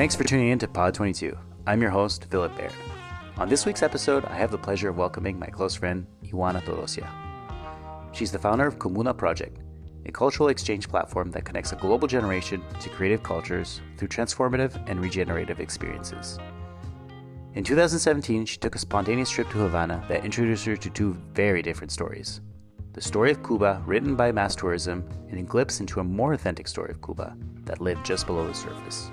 Thanks for tuning in to Pod 22. I'm your host, Philip Baird. On this week's episode, I have the pleasure of welcoming my close friend, Ioana Tolosia. She's the founder of Comuna Project, a cultural exchange platform that connects a global generation to creative cultures through transformative and regenerative experiences. In 2017, she took a spontaneous trip to Havana that introduced her to two very different stories. The story of Cuba, written by mass tourism, and a glimpse into a more authentic story of Cuba that lived just below the surface.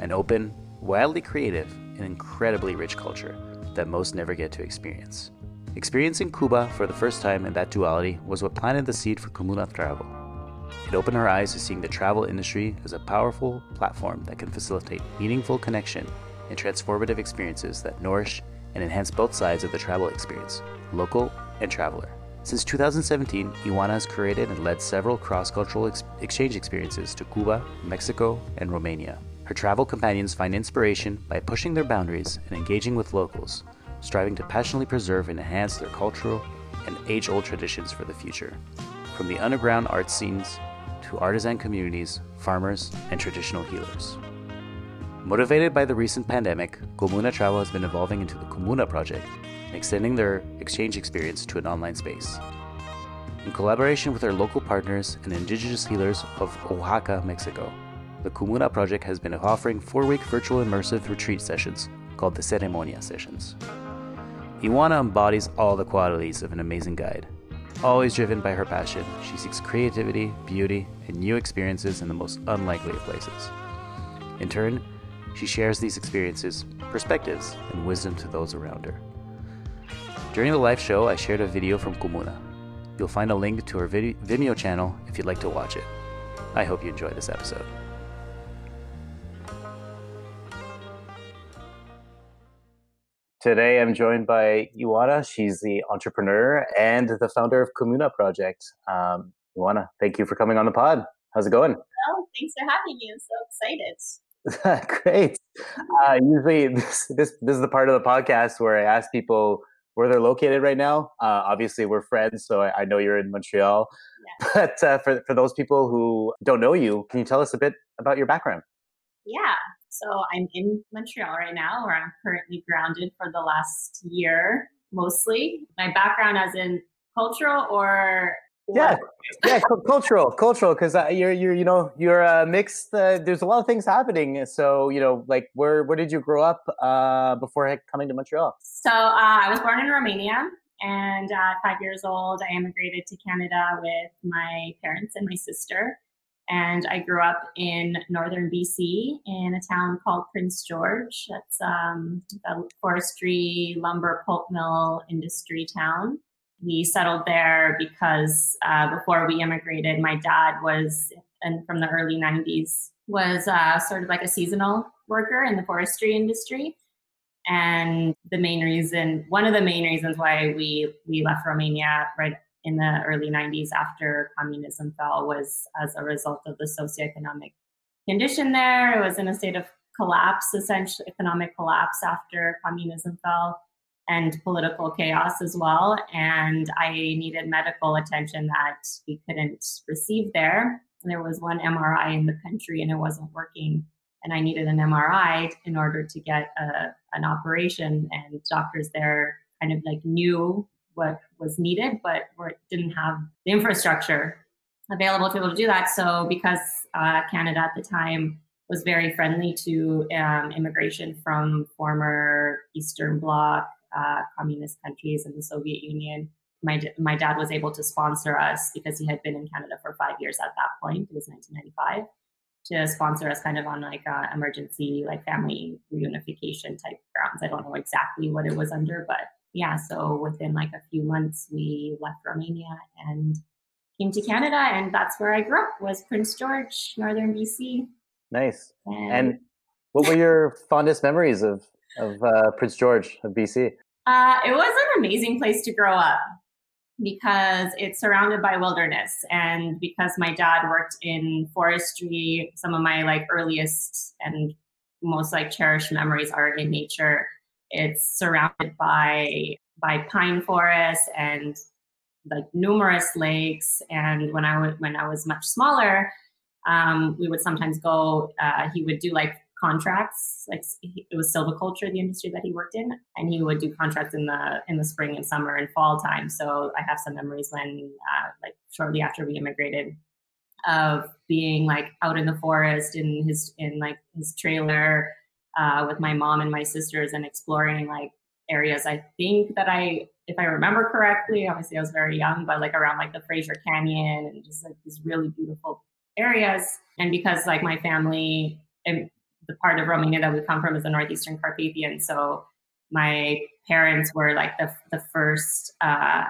An open, wildly creative, and incredibly rich culture that most never get to experience. Experiencing Cuba for the first time in that duality was what planted the seed for Comuna Travel. It opened her eyes to seeing the travel industry as a powerful platform that can facilitate meaningful connection and transformative experiences that nourish and enhance both sides of the travel experience, local and traveler. Since 2017, Ioana has curated and led several cross cultural ex- exchange experiences to Cuba, Mexico, and Romania. Her travel companions find inspiration by pushing their boundaries and engaging with locals, striving to passionately preserve and enhance their cultural and age old traditions for the future. From the underground art scenes to artisan communities, farmers, and traditional healers. Motivated by the recent pandemic, Comuna Travel has been evolving into the Comuna Project, extending their exchange experience to an online space. In collaboration with our local partners and indigenous healers of Oaxaca, Mexico, the Comuna Project has been offering four week virtual immersive retreat sessions called the Ceremonia Sessions. Ioana embodies all the qualities of an amazing guide. Always driven by her passion, she seeks creativity, beauty, and new experiences in the most unlikely of places. In turn, she shares these experiences, perspectives, and wisdom to those around her. During the live show, I shared a video from Comuna. You'll find a link to her Vimeo channel if you'd like to watch it. I hope you enjoy this episode. Today, I'm joined by Ioana. She's the entrepreneur and the founder of Comuna Project. Um, Ioana, thank you for coming on the pod. How's it going? Well, thanks for having me. I'm so excited. Great. Uh, usually, this, this this is the part of the podcast where I ask people where they're located right now. Uh, obviously, we're friends, so I, I, know you're in Montreal. Yeah. But uh, for for those people who don't know you, can you tell us a bit about your background? Yeah. So I'm in Montreal right now, where I'm currently grounded for the last year, mostly. My background, as in cultural or yeah yeah cultural cultural because uh, you're you're you know you're uh, mixed uh, there's a lot of things happening. So you know like where where did you grow up uh, before coming to montreal? So uh, i was born in romania and at five years old i immigrated to canada with my parents and my sister and i grew up in northern bc in a town called prince george that's um, a forestry lumber pulp mill industry town we settled there because uh, before we immigrated, my dad was, and from the early 90s, was uh, sort of like a seasonal worker in the forestry industry. And the main reason, one of the main reasons why we, we left Romania right in the early 90s after communism fell was as a result of the socioeconomic condition there. It was in a state of collapse, essentially, economic collapse after communism fell and political chaos as well. And I needed medical attention that we couldn't receive there. There was one MRI in the country and it wasn't working. And I needed an MRI in order to get a, an operation. And doctors there kind of like knew what was needed, but were, didn't have the infrastructure available to be able to do that. So because uh, Canada at the time was very friendly to um, immigration from former Eastern Bloc uh, communist countries and the Soviet Union. My, my dad was able to sponsor us because he had been in Canada for five years at that point. It was 1995 to sponsor us kind of on like uh, emergency like family reunification type grounds. I don't know exactly what it was under, but yeah. So within like a few months, we left Romania and came to Canada, and that's where I grew up. Was Prince George, Northern BC. Nice. And, and what were your fondest memories of of uh, Prince George of BC? Uh, it was an amazing place to grow up because it's surrounded by wilderness and because my dad worked in forestry some of my like earliest and most like cherished memories are in nature it's surrounded by by pine forests and like numerous lakes and when i when i was much smaller um, we would sometimes go uh, he would do like contracts. Like it was silviculture, the industry that he worked in, and he would do contracts in the in the spring and summer and fall time. So I have some memories when, uh, like, shortly after we immigrated, of being like out in the forest in his in like his trailer uh, with my mom and my sisters and exploring like areas. I think that I, if I remember correctly, obviously I was very young, but like around like the Fraser Canyon and just like these really beautiful areas. And because like my family and the part of Romania that we come from is the northeastern Carpathian, so my parents were like the the first uh,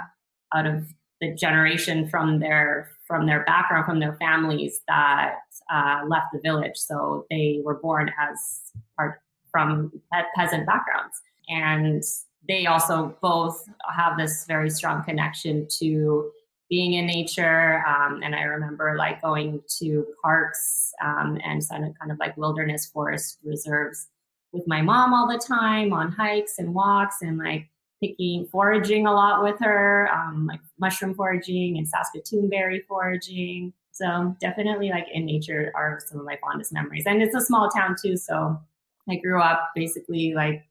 out of the generation from their from their background from their families that uh, left the village. So they were born as part from peasant backgrounds, and they also both have this very strong connection to being in nature. Um, and I remember like going to parks um, and kind of, kind of like wilderness forest reserves with my mom all the time on hikes and walks and like picking foraging a lot with her, um, like mushroom foraging and Saskatoon berry foraging. So definitely like in nature are some of my fondest memories. And it's a small town too. So I grew up basically like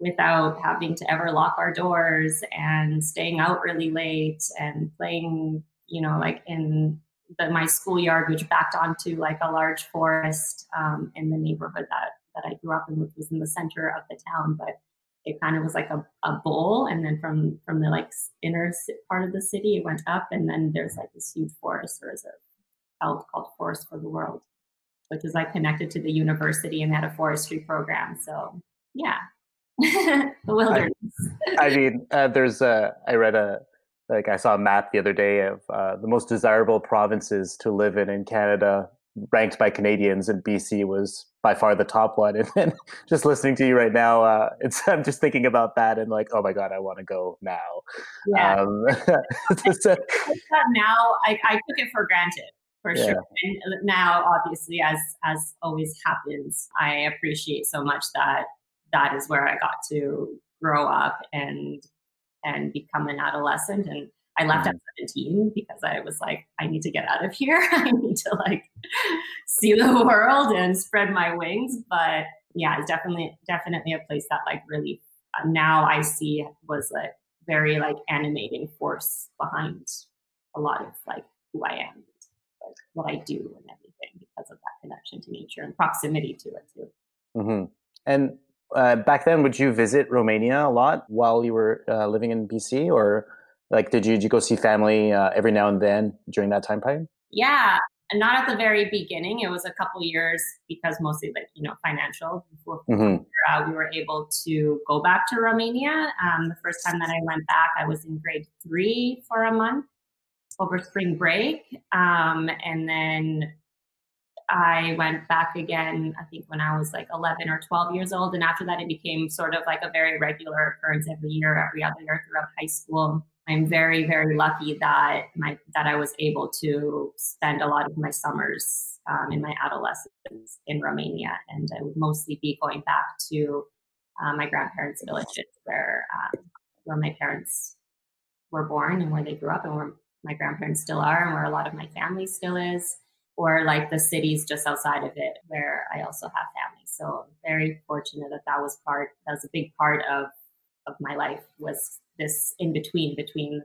without having to ever lock our doors and staying out really late and playing, you know, like in the, my schoolyard, which backed onto like a large forest um, in the neighborhood that, that I grew up in, which was in the center of the town. But it kind of was like a, a bowl. And then from, from the like inner part of the city, it went up. And then there's like this huge forest reserve called, called Forest for the World, which is like connected to the university and had a forestry program. So yeah, the wilderness. I, I mean, uh, there's a. I read a like I saw a map the other day of uh, the most desirable provinces to live in in Canada, ranked by Canadians, and BC was by far the top one. And then just listening to you right now, uh, it's I'm just thinking about that and like, oh my god, I want to go now. Yeah. Um, now I, I took it for granted for yeah. sure. And now, obviously, as as always happens, I appreciate so much that that is where I got to grow up and and become an adolescent. And I left at mm-hmm. 17 because I was like, I need to get out of here. I need to like see the world and spread my wings. But yeah, it's definitely definitely a place that like really uh, now I see was like very like animating force behind a lot of like who I am, like, what I do, and everything because of that connection to nature and proximity to it too. Mm-hmm. And uh, back then, would you visit Romania a lot while you were uh, living in BC, or like did you, did you go see family uh, every now and then during that time frame? Yeah, not at the very beginning. It was a couple years because mostly like you know financial. Before mm-hmm. Uh, we were able to go back to Romania. Um, the first time that I went back, I was in grade three for a month over spring break, um, and then I went back again, I think when I was like 11 or 12 years old. And after that, it became sort of like a very regular occurrence every year, every other year throughout high school. I'm very, very lucky that my that I was able to spend a lot of my summers um, in my adolescence in Romania, and I would mostly be going back to uh, my grandparents' villages, where um, where my parents were born and where they grew up, and where my grandparents still are, and where a lot of my family still is or like the cities just outside of it where I also have family. So I'm very fortunate that that was part, that was a big part of, of my life was this in between, between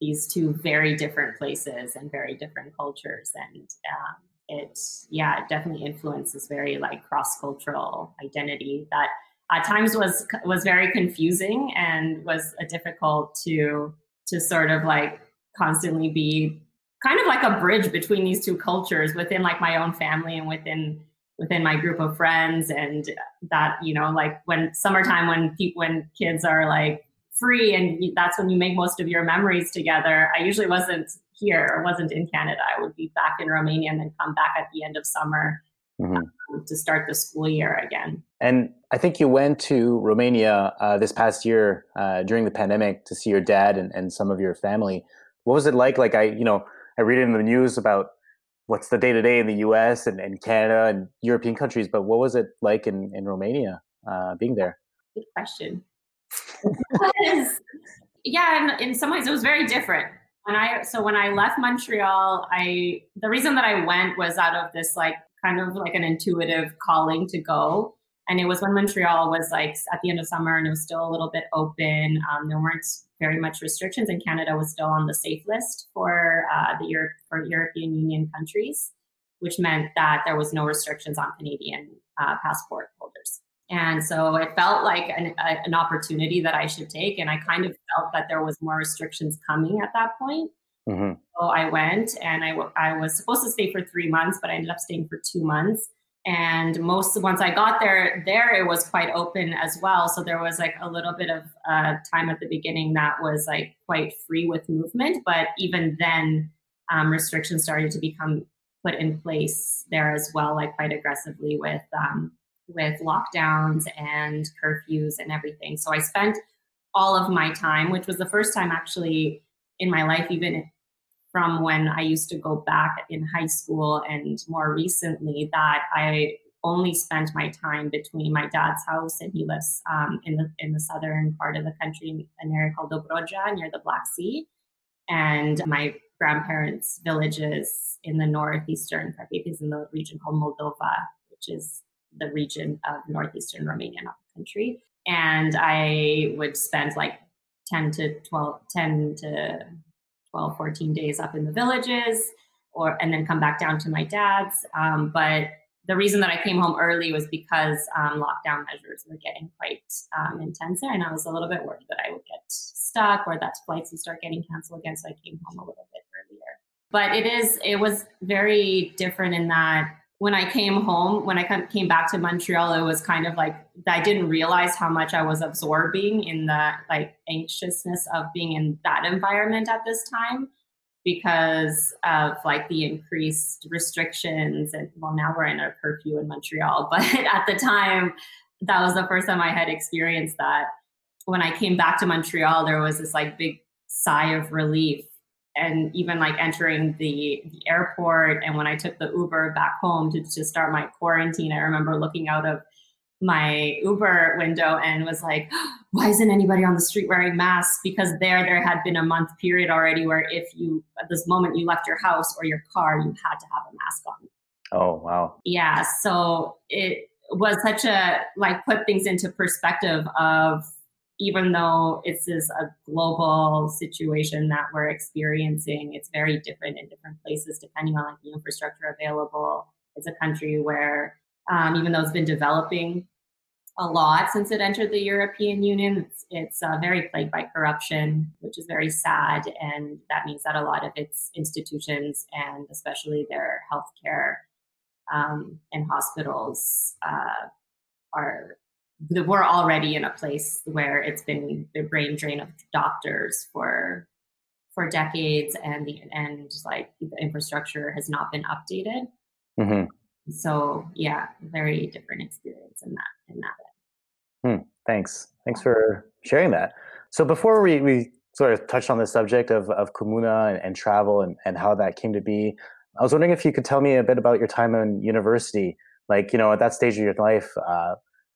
these two very different places and very different cultures. And um, it, yeah, it definitely influences very like cross-cultural identity that at times was, was very confusing and was a difficult to, to sort of like constantly be kind of like a bridge between these two cultures within like my own family and within within my group of friends and that you know like when summertime when when kids are like free and that's when you make most of your memories together. I usually wasn't here or wasn't in canada. I would be back in romania and then come back at the end of summer mm-hmm. um, to start the school year again. And i think you went to romania uh, this past year uh, during the pandemic to see your dad and, and some of your family. What was it like? Like i you know I read in the news about what's the day to day in the U.S. And, and, Canada and European countries, but what was it like in in Romania uh, being there? Good question. yeah, in, in some ways, it was very different. When I so when I left Montreal, I the reason that I went was out of this like kind of like an intuitive calling to go. And it was when Montreal was like at the end of summer and it was still a little bit open. Um, there weren't very much restrictions, and Canada was still on the safe list for uh, the Europe for European Union countries, which meant that there was no restrictions on Canadian uh, passport holders. And so it felt like an, a, an opportunity that I should take. And I kind of felt that there was more restrictions coming at that point. Mm-hmm. So I went and I, I was supposed to stay for three months, but I ended up staying for two months. And most once I got there, there it was quite open as well. So there was like a little bit of uh, time at the beginning that was like quite free with movement. But even then, um, restrictions started to become put in place there as well, like quite aggressively with um, with lockdowns and curfews and everything. So I spent all of my time, which was the first time actually in my life, even from when I used to go back in high school and more recently, that I only spent my time between my dad's house and he lives um, in the in the southern part of the country an area called Dobrogea near the Black Sea, and my grandparents' villages in the northeastern Carpathians in the region called Moldova, which is the region of northeastern Romania, not the country. And I would spend like 10 to 12, 10 to 12, 14 days up in the villages or and then come back down to my dad's. Um, but the reason that I came home early was because um, lockdown measures were getting quite um, intense there, and I was a little bit worried that I would get stuck or that flights would start getting canceled again. So I came home a little bit earlier. But it is it was very different in that when I came home, when I came back to Montreal, it was kind of like I didn't realize how much I was absorbing in the like anxiousness of being in that environment at this time because of like the increased restrictions and well now we're in a curfew in Montreal, but at the time that was the first time I had experienced that. When I came back to Montreal, there was this like big sigh of relief and even like entering the, the airport and when i took the uber back home to, to start my quarantine i remember looking out of my uber window and was like why isn't anybody on the street wearing masks? Because there there had been a month period already where if you at this moment you left your house or your car you had to have a mask on. Oh wow. Yeah so it was such a like put things into perspective of even though it's is a global situation that we're experiencing, it's very different in different places depending on like the infrastructure available. It's a country where, um, even though it's been developing a lot since it entered the European Union, it's, it's uh, very plagued by corruption, which is very sad, and that means that a lot of its institutions and especially their healthcare um, and hospitals uh, are we're already in a place where it's been the brain drain of doctors for for decades and the and like the infrastructure has not been updated. Mm-hmm. so yeah very different experience in that in that way. Hmm. thanks. Thanks for sharing that. So before we, we sort of touched on the subject of, of Comuna and, and travel and, and how that came to be i was wondering if you could tell me a bit about your time in university. Like you know at that stage of your life uh,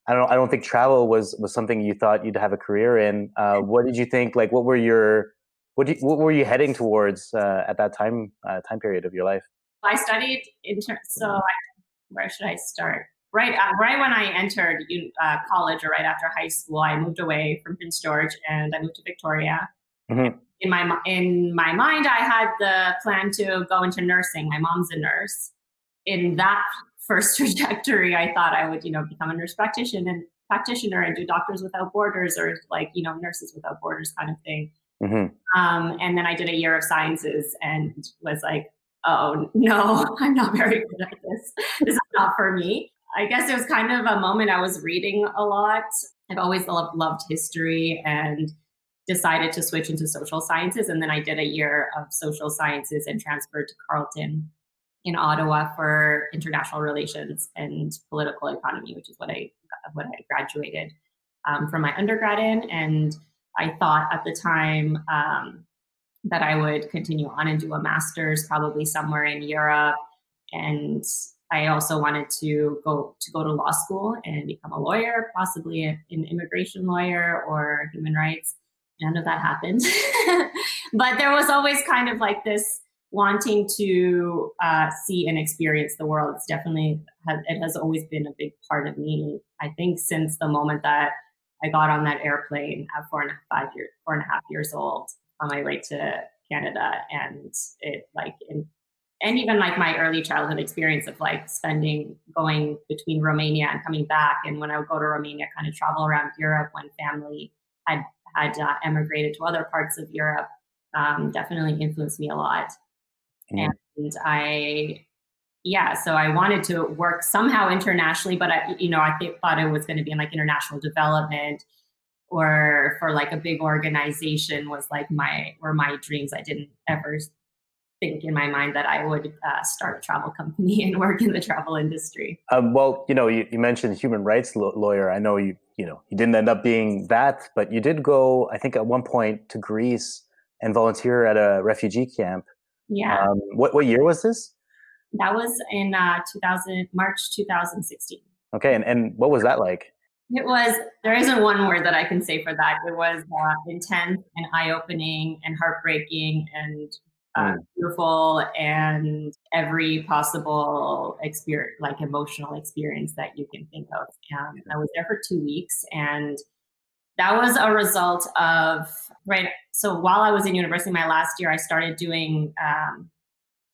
I don't I don't think travel was was something you thought you'd have a career in. Uh, what did you think? Like, what were your what you, what were you heading towards uh, at that time uh, time period of your life? I studied inter- so I, where should I start? Right uh, right when I entered uh, college or right after high school, I moved away from Prince George and I moved to Victoria. Mm-hmm. In my in my mind, I had the plan to go into nursing. My mom's a nurse. In that first trajectory, I thought I would, you know, become a nurse practitioner and practitioner and do Doctors Without Borders or like, you know, Nurses Without Borders kind of thing. Mm-hmm. Um, and then I did a year of sciences and was like, oh no, I'm not very good at this. This is not for me. I guess it was kind of a moment I was reading a lot. I've always loved, loved history and decided to switch into social sciences. And then I did a year of social sciences and transferred to Carleton in Ottawa for international relations and political economy, which is what I what I graduated um, from my undergrad in. And I thought at the time um, that I would continue on and do a master's, probably somewhere in Europe. And I also wanted to go to go to law school and become a lawyer, possibly an immigration lawyer or human rights. None of that happened, but there was always kind of like this wanting to uh, see and experience the world. It's definitely it has always been a big part of me. I think since the moment that I got on that airplane at four and five years, four and a half years old on my way to Canada, and it like in, and even like my early childhood experience of like spending going between Romania and coming back, and when I would go to Romania, kind of travel around Europe when family had had uh, emigrated to other parts of Europe, um, definitely influenced me a lot. Mm. And I, yeah, so I wanted to work somehow internationally, but I, you know, I th- thought it was going to be in like international development or for like a big organization was like my were my dreams. I didn't ever think in my mind that I would uh, start a travel company and work in the travel industry. Um, well, you know, you, you mentioned human rights lo- lawyer. I know you, you know, you didn't end up being that, but you did go, I think, at one point to Greece and volunteer at a refugee camp. Yeah. Um, what what year was this? That was in uh, 2000 March 2016. Okay, and and what was that like? It was. There isn't one word that I can say for that. It was uh, intense and eye opening and heartbreaking and uh, mm. beautiful and every possible experience, like emotional experience that you can think of. Um, I was there for two weeks and that was a result of right so while i was in university my last year i started doing um,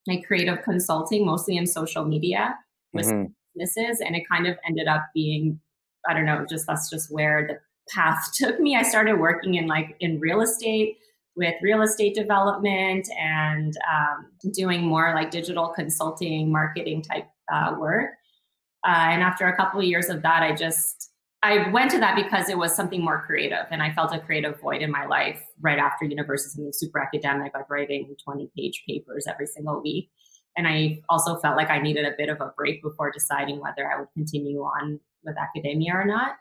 like creative consulting mostly in social media with mm-hmm. businesses and it kind of ended up being i don't know just that's just where the path took me i started working in like in real estate with real estate development and um, doing more like digital consulting marketing type uh, work uh, and after a couple of years of that i just I went to that because it was something more creative and I felt a creative void in my life right after university, something super academic, like writing 20 page papers every single week. And I also felt like I needed a bit of a break before deciding whether I would continue on with academia or not.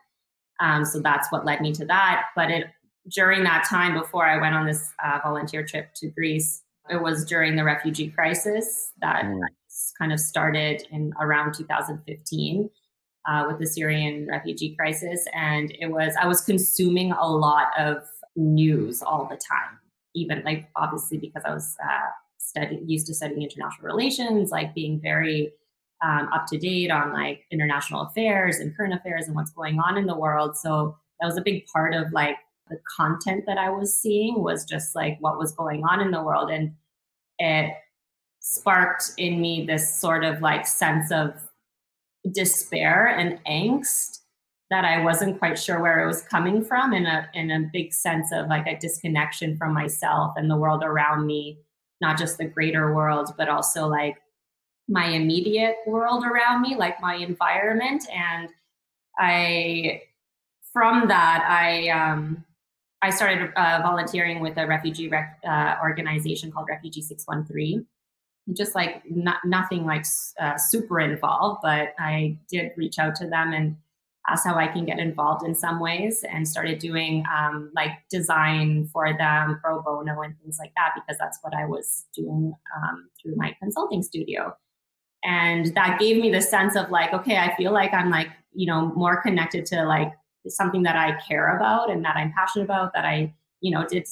Um, so that's what led me to that. But it during that time before I went on this uh, volunteer trip to Greece, it was during the refugee crisis that mm. kind of started in around 2015 uh, with the Syrian refugee crisis, and it was I was consuming a lot of news all the time, even like obviously because I was uh, study, used to studying international relations, like being very um, up to date on like international affairs and current affairs and what's going on in the world. So that was a big part of like the content that I was seeing was just like what was going on in the world, and it sparked in me this sort of like sense of despair and angst that I wasn't quite sure where it was coming from in a in a big sense of like a disconnection from myself and the world around me, not just the greater world, but also like my immediate world around me, like my environment. And I from that I um I started uh, volunteering with a refugee rec- uh, organization called Refugee 613 just like not, nothing like uh, super involved, but I did reach out to them and asked how I can get involved in some ways and started doing um, like design for them pro bono and things like that because that's what I was doing um, through my consulting studio. And that gave me the sense of like, okay, I feel like I'm like, you know, more connected to like something that I care about and that I'm passionate about that I, you know, did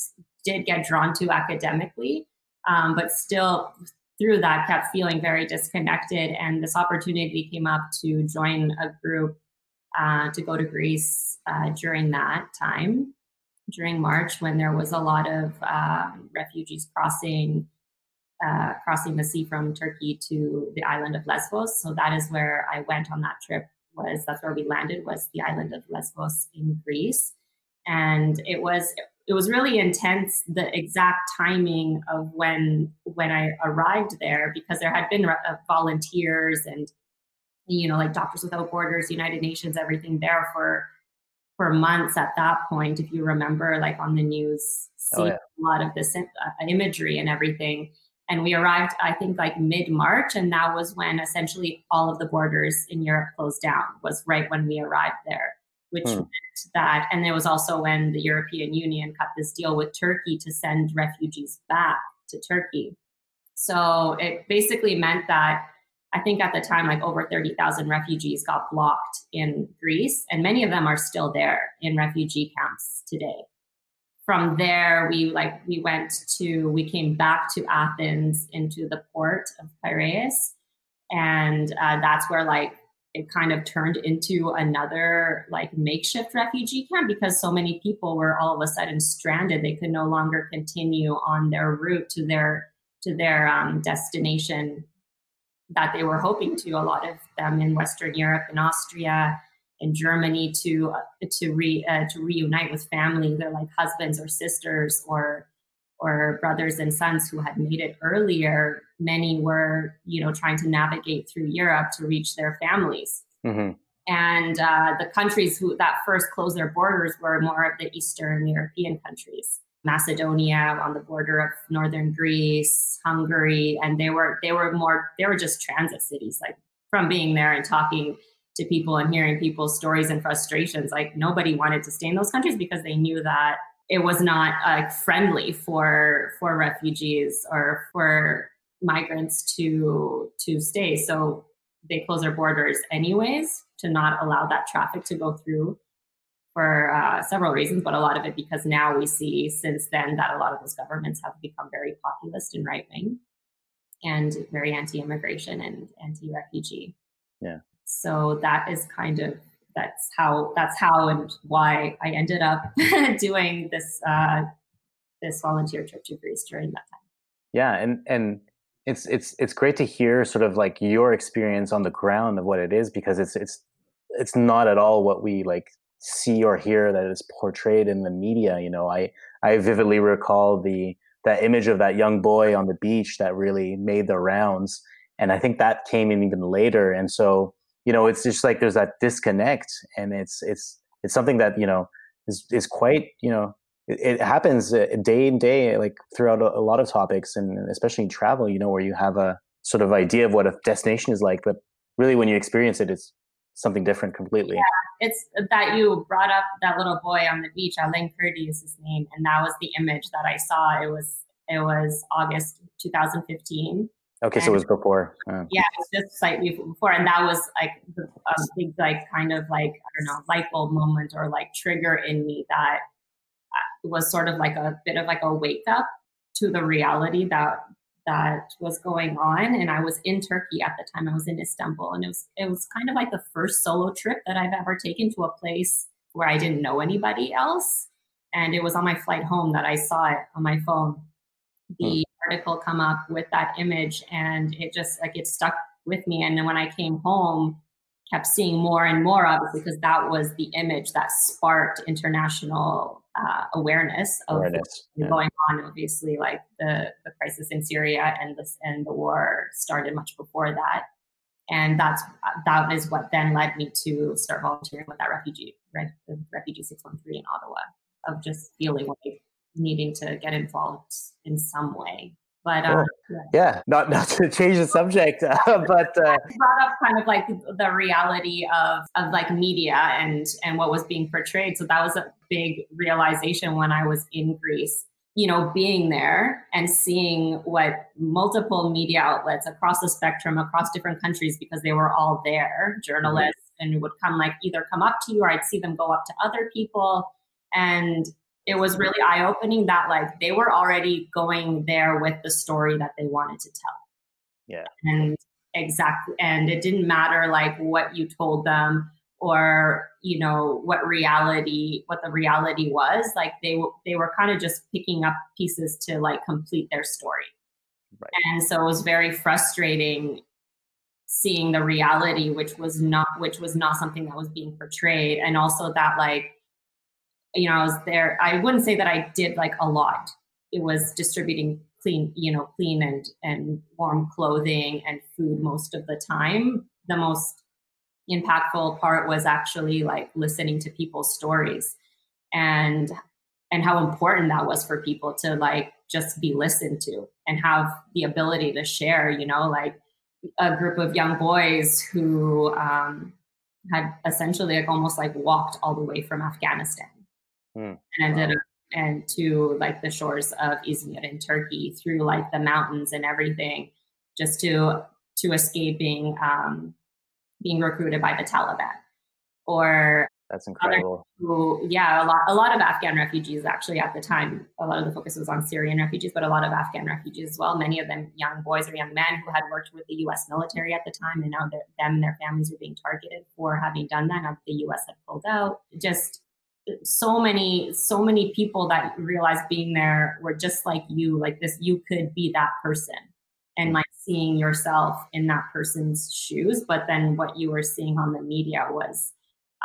did get drawn to academically. Um, but still through that kept feeling very disconnected and this opportunity came up to join a group uh, to go to greece uh, during that time during march when there was a lot of um, refugees crossing uh, crossing the sea from turkey to the island of lesbos. So that is where i went on that trip was that's where we landed was the island of lesbos in greece. And it was it was really intense the exact timing of when when I arrived there because there had been uh, volunteers and you know like Doctors Without Borders, United Nations, everything there for for months at that point. If you remember, like on the news, oh, seeing oh, yeah. a lot of this uh, imagery and everything. And we arrived, I think, like mid March, and that was when essentially all of the borders in Europe closed down. Was right when we arrived there which hmm. meant that, and it was also when the European Union cut this deal with Turkey to send refugees back to Turkey. So it basically meant that I think at the time, like over 30,000 refugees got blocked in Greece, and many of them are still there in refugee camps today from there we like we went to we came back to athens into the port of piraeus and uh, that's where like it kind of turned into another like makeshift refugee camp because so many people were all of a sudden stranded they could no longer continue on their route to their to their um, destination that they were hoping to a lot of them in western europe and austria in Germany to uh, to re uh, to reunite with family, They're like husbands or sisters or or brothers and sons who had made it earlier. Many were you know trying to navigate through Europe to reach their families. Mm-hmm. And uh, the countries who that first closed their borders were more of the Eastern European countries. Macedonia on the border of northern Greece, Hungary, and they were they were more they were just transit cities. Like from being there and talking to people and hearing people's stories and frustrations. Like nobody wanted to stay in those countries because they knew that it was not uh, friendly for for refugees or for migrants to to stay. So they close their borders anyways to not allow that traffic to go through for uh, several reasons, but a lot of it because now we see since then that a lot of those governments have become very populist and right wing and very anti-immigration and anti-refugee. Yeah. So that is kind of that's how that's how and why I ended up doing this uh, this volunteer trip to Greece during that time. Yeah, and and it's it's it's great to hear sort of like your experience on the ground of what it is because it's it's it's not at all what we like see or hear that is portrayed in the media. You know, I I vividly recall the that image of that young boy on the beach that really made the rounds, and I think that came in even later. And so you know it's just like there's that disconnect and it's it's it's something that you know is is quite you know it, it happens uh, day in day like throughout a, a, lot of topics and especially in travel you know where you have a sort of idea of what a destination is like but really when you experience it it's something different completely yeah it's that you brought up that little boy on the beach Alan Kurdi is his name and that was the image that i saw it was it was august 2015 Okay, and, so it was before. Uh, yeah, it was just slightly before, and that was like a big, like kind of like I don't know, light bulb moment or like trigger in me that was sort of like a bit of like a wake up to the reality that that was going on. And I was in Turkey at the time. I was in Istanbul, and it was it was kind of like the first solo trip that I've ever taken to a place where I didn't know anybody else. And it was on my flight home that I saw it on my phone. The hmm. article come up with that image and it just like it stuck with me and then when i came home kept seeing more and more of it because that was the image that sparked international uh, awareness of awareness, yeah. going on obviously like the, the crisis in syria and this and the war started much before that and that's that is what then led me to start volunteering with that refugee refugee 613 in ottawa of just feeling like needing to get involved in some way. But um, yeah. yeah. not not to change the subject, uh, but uh, brought up kind of like the reality of of like media and and what was being portrayed. So that was a big realization when I was in Greece. You know, being there and seeing what multiple media outlets across the spectrum, across different countries, because they were all there, journalists, mm-hmm. and would come like either come up to you or I'd see them go up to other people and it was really eye opening that like they were already going there with the story that they wanted to tell. Yeah. And exactly and it didn't matter like what you told them or you know what reality what the reality was like they they were kind of just picking up pieces to like complete their story right. and so it was very frustrating seeing the reality which was not which was not something that was being portrayed and also that like you know, I was there. I wouldn't say that I did like a lot. It was distributing clean, you know, clean and and warm clothing and food most of the time. The most impactful part was actually like listening to people's stories and and how important that was for people to like just be listened to and have the ability to share you know like a group of young boys who um, had essentially like almost like walked all the way from afghanistan mm. and ended up and to like the shores of Izmir in Turkey through like the mountains and everything, just to to escaping um, being recruited by the Taliban. Or That's incredible. Who, yeah, a lot, a lot of Afghan refugees actually at the time. A lot of the focus was on Syrian refugees, but a lot of Afghan refugees as well. Many of them young boys or young men who had worked with the U.S. military at the time, and now them and their families were being targeted for having done that. Now that the U.S. had pulled out, just so many, so many people that realized being there were just like you, like this. You could be that person, and like seeing yourself in that person's shoes. But then what you were seeing on the media was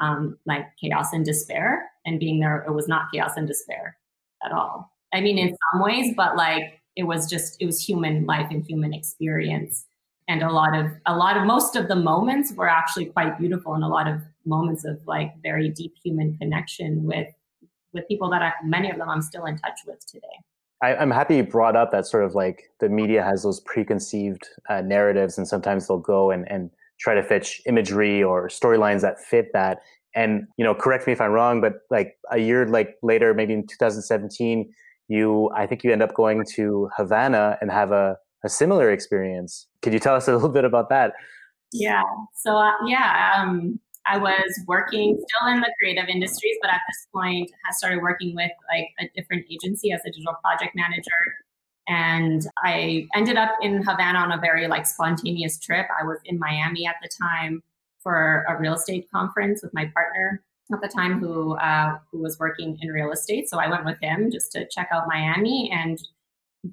um, like chaos and despair. And being there, it was not chaos and despair at all. I mean, in some ways, but like it was just, it was human life and human experience. And a lot of, a lot of, most of the moments were actually quite beautiful and a lot of moments of like very deep human connection with, with people that I, many of them I'm still in touch with today. I, am happy you brought up that sort of like the media has those preconceived uh, narratives, and sometimes they'll go and, and try to fetch imagery or storylines that fit that. And you know, correct me if I'm wrong, but like a year like later, maybe in 2017, you I think you end up going to Havana and have a, a similar experience. Could you tell us a little bit about that? Yeah. So uh, yeah, um, I was working still in the creative industries, but at this point, I started working with like a different agency as a digital project manager and I ended up in Havana on a very like spontaneous trip. I was in Miami at the time for a real estate conference with my partner at the time who uh, who was working in real estate. So I went with him just to check out Miami and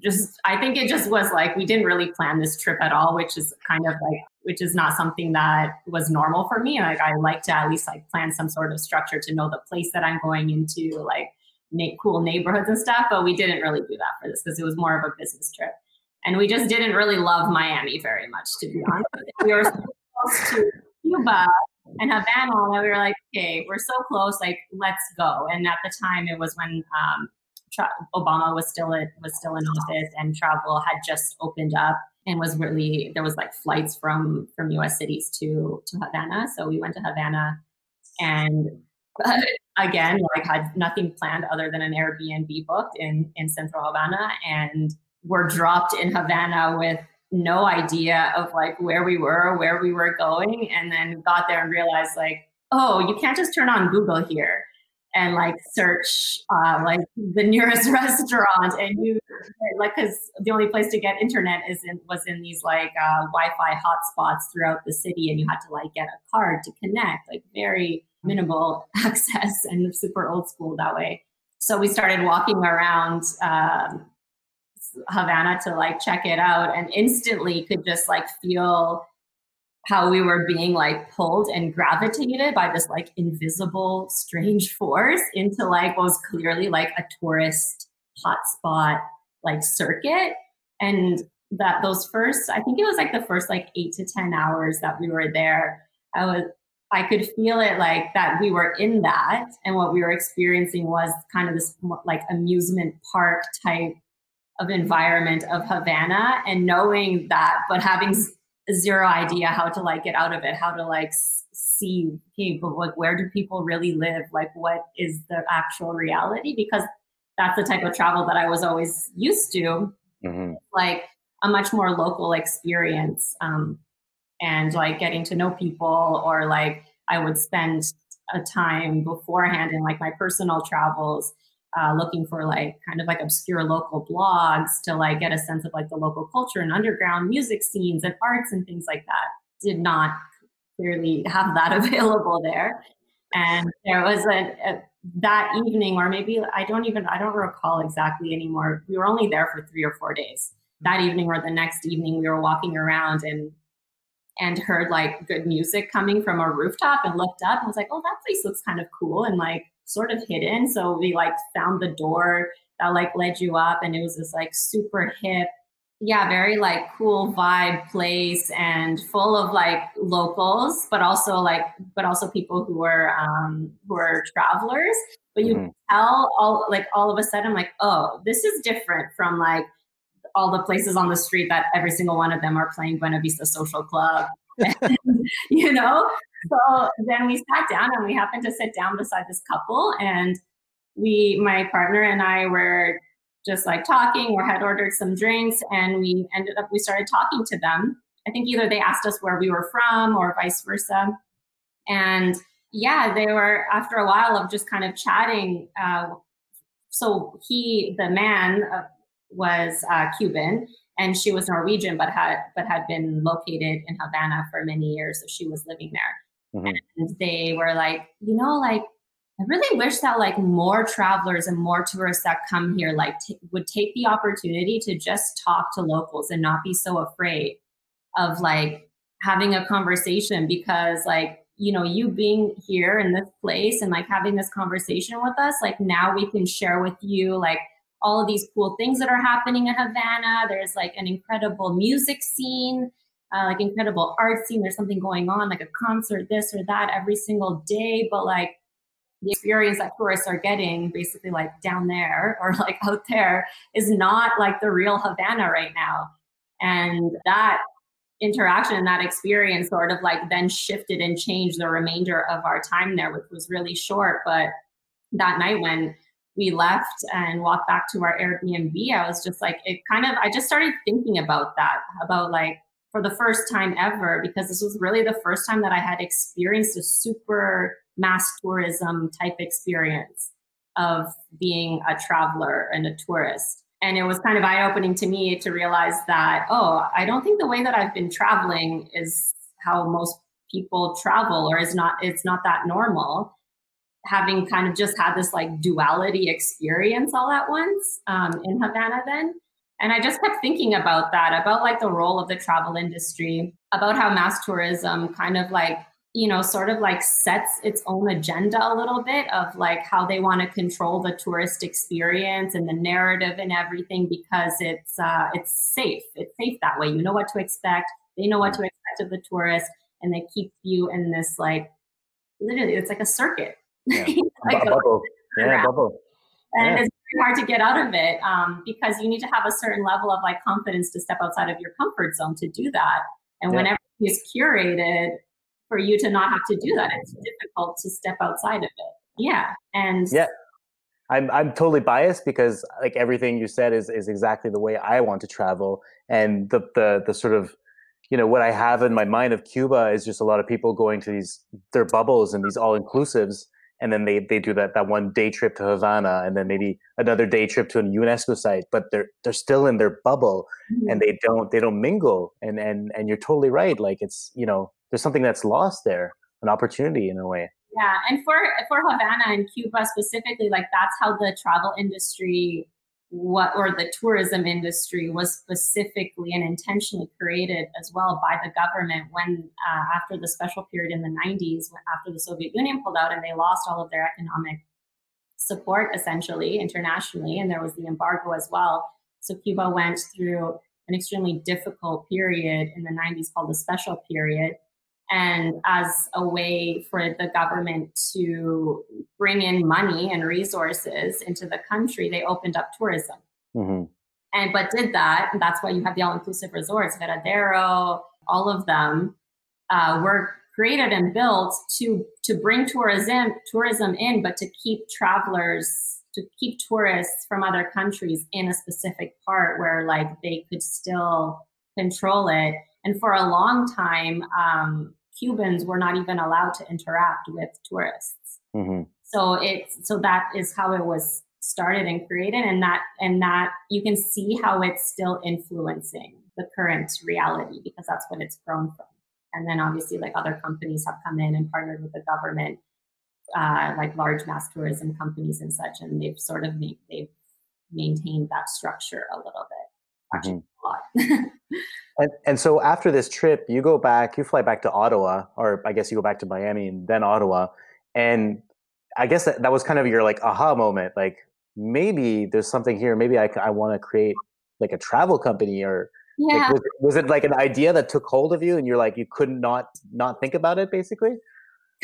just I think it just was like we didn't really plan this trip at all, which is kind of like which is not something that was normal for me. Like I like to at least like plan some sort of structure to know the place that I'm going into, like na- cool neighborhoods and stuff, but we didn't really do that for this because it was more of a business trip. And we just didn't really love Miami very much, to be honest. we were so close to Cuba and Havana, and we were like, okay, we're so close, like let's go. And at the time, it was when um, Obama was still was still in office, and travel had just opened up and was really there was like flights from from U.S. cities to to Havana. So we went to Havana, and again, like had nothing planned other than an Airbnb booked in in Central Havana, and were dropped in Havana with no idea of like where we were, where we were going, and then got there and realized like, oh, you can't just turn on Google here and like search uh, like the nearest restaurant and you like because the only place to get internet is in was in these like uh, wi-fi hotspots throughout the city and you had to like get a card to connect like very minimal access and super old school that way. So we started walking around um, Havana to like check it out and instantly could just like feel how we were being like pulled and gravitated by this like invisible strange force into like what was clearly like a tourist hotspot like circuit. And that those first i think it was like the first like eight to ten hours that we were there i was I could feel it like that we were in that, and what we were experiencing was kind of this like amusement park type of environment of Havana, and knowing that, but having zero idea how to like get out of it, how to like see, hey, but like where do people really live? Like what is the actual reality? Because that's the type of travel that I was always used to, mm-hmm. like a much more local experience. Um, and like getting to know people or like I would spend a time beforehand in like my personal travels uh, looking for like kind of like obscure local blogs to like get a sense of like the local culture and underground music scenes and arts and things like that. Did not clearly have that available there. And there was a, a, that evening, or maybe I don't even I don't recall exactly anymore. We were only there for three or four days. That evening or the next evening, we were walking around and and heard like good music coming from a rooftop and looked up and was like, oh, that place looks kind of cool and like sort of hidden. So we like found the door that like led you up and it was this like super hip, yeah, very like cool vibe place and full of like locals, but also like, but also people who were, um, who are travelers. But you mm-hmm. tell all like all of a sudden, like, oh, this is different from like all the places on the street that every single one of them are playing Buena Vista Social Club. you know? So then we sat down and we happened to sit down beside this couple and we my partner and I were just like talking or had ordered some drinks and we ended up we started talking to them. I think either they asked us where we were from or vice versa. And yeah, they were after a while of just kind of chatting. Uh, so he, the man, uh, was uh, Cuban, and she was Norwegian, but had but had been located in Havana for many years, so she was living there. Mm-hmm. And they were like, you know, like I really wish that like more travelers and more tourists that come here like t- would take the opportunity to just talk to locals and not be so afraid of like having a conversation because like you know you being here in this place and like having this conversation with us like now we can share with you like all of these cool things that are happening in Havana. There's like an incredible music scene, uh, like incredible art scene. There's something going on, like a concert, this or that, every single day. But like the experience that tourists are getting, basically like down there or like out there, is not like the real Havana right now. And that interaction and that experience sort of like then shifted and changed the remainder of our time there, which was really short. But that night when we left and walked back to our Airbnb, I was just like, it kind of, I just started thinking about that, about like for the first time ever, because this was really the first time that I had experienced a super mass tourism type experience of being a traveler and a tourist. And it was kind of eye opening to me to realize that, oh, I don't think the way that I've been traveling is how most people travel or is not, it's not that normal having kind of just had this like duality experience all at once um, in Havana then. And I just kept thinking about that, about like the role of the travel industry, about how mass tourism kind of like, you know, sort of like sets its own agenda a little bit of like how they want to control the tourist experience and the narrative and everything because it's uh, it's safe. It's safe that way. You know what to expect. They know what to expect of the tourist, and they keep you in this like literally, it's like a circuit yeah. like bubble. Yeah, bubble. And yeah. It's hard to get out of it um, because you need to have a certain level of like confidence to step outside of your comfort zone to do that. And yeah. when everything is curated, for you to not have to do that, it's difficult to step outside of it. Yeah. And yeah. I'm I'm totally biased because like everything you said is is exactly the way I want to travel. And the the the sort of you know what I have in my mind of Cuba is just a lot of people going to these their bubbles and these all inclusives and then they, they do that, that one day trip to Havana and then maybe another day trip to a UNESCO site, but they're they're still in their bubble mm-hmm. and they don't they don't mingle. And and and you're totally right. Like it's you know there's something that's lost there, an opportunity in a way. Yeah, and for for Havana and Cuba specifically, like that's how the travel industry what or the tourism industry was specifically and intentionally created as well by the government when uh, after the special period in the 90s after the soviet union pulled out and they lost all of their economic support essentially internationally and there was the embargo as well. So cuba went through an extremely difficult period in the 90s called the special period and as a way for the government to bring in money and resources into the country, they opened up tourism. Mm-hmm. And but did that, and that's why you have the all-inclusive resorts, Varadero, all of them uh, were created and built to to bring tourism tourism in, but to keep travelers, to keep tourists from other countries in a specific part where like they could still control it and for a long time, um, Cubans were not even allowed to interact with tourists. Mm-hmm. So it's so that is how it was started and created, and that and that you can see how it's still influencing the current reality because that's what it's grown from. And then obviously, like other companies have come in and partnered with the government, uh, like large mass tourism companies and such, and they've sort of made, they've maintained that structure a little bit actually mm-hmm. a lot. and, and so after this trip, you go back, you fly back to Ottawa, or I guess you go back to Miami and then Ottawa. And I guess that, that was kind of your like aha moment. Like maybe there's something here. Maybe I, I want to create like a travel company or yeah. Like, was, was it like an idea that took hold of you and you're like, you couldn't not, not think about it basically?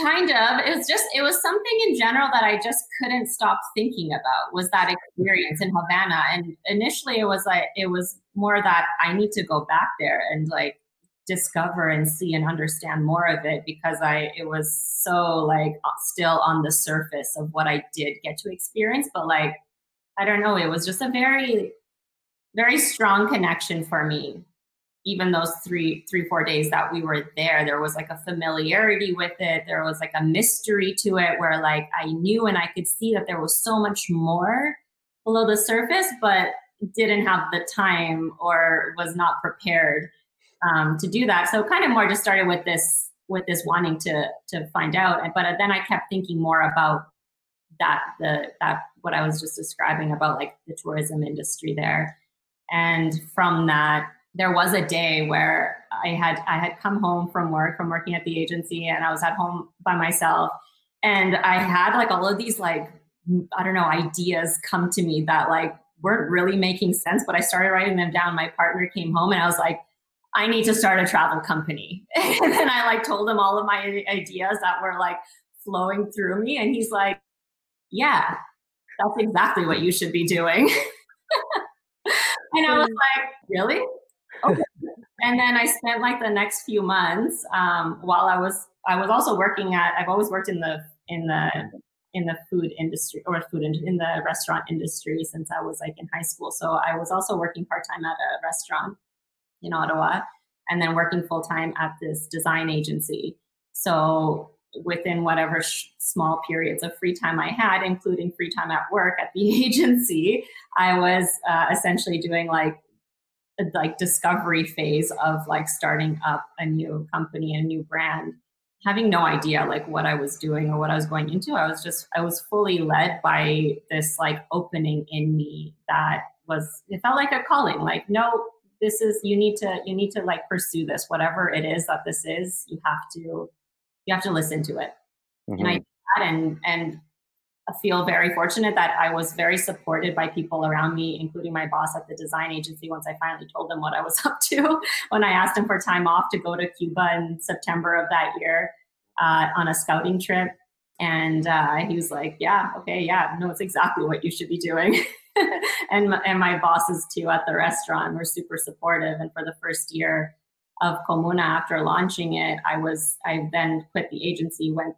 Kind of it was just it was something in general that i just couldn't stop thinking about was that experience in havana. And initially it was like it was more that i need to go back there and like discover and see and understand more of it because i it was so like uh, still on the surface of what i did get to experience. But like i don't know it was just a very very strong connection for me even those three three four days that we were there there was like a familiarity with it. There was like a mystery to it where like i knew and i could see that there was so much more below the surface but didn't have the time or was not prepared um, to do that. So kind of more just started with this with this wanting to to find out. But then i kept thinking more about that the that what i was just describing about like the tourism industry there. And from that there was a day where I had I had come home from work from working at the agency and I was at home by myself. And I had like all of these like I don't know ideas come to me that like weren't really making sense but I started writing them down. My partner came home and I was like I need to start a travel company. And then I like told him all of my ideas that were like flowing through me and he's like yeah that's exactly what you should be doing. And I was like really and then I spent like the next few months um, while I was I was also working at I've always worked in the in the in the food industry or food in, in the restaurant industry since I was like in high school. So I was also working part time at a restaurant in Ottawa and then working full time at this design agency. So within whatever sh- small periods of free time I had, including free time at work at the agency, I was uh, essentially doing like like discovery phase of like starting up a new company a new brand having no idea like what i was doing or what i was going into i was just i was fully led by this like opening in me that was it felt like a calling like no this is you need to you need to like pursue this whatever it is that this is you have to you have to listen to it mm-hmm. and i mm-hmm. and and feel very fortunate that I was very supported by people around me, including my boss at the design agency. Once I finally told him what I was up to, when I asked him for time off to go to Cuba in September of that year uh, on a scouting trip. And uh, he was like, Yeah, okay, yeah, no, it's exactly what you should be doing. and, and my bosses too at the restaurant were super supportive. And for the first year of Comuna after launching it, I was, I then quit the agency, went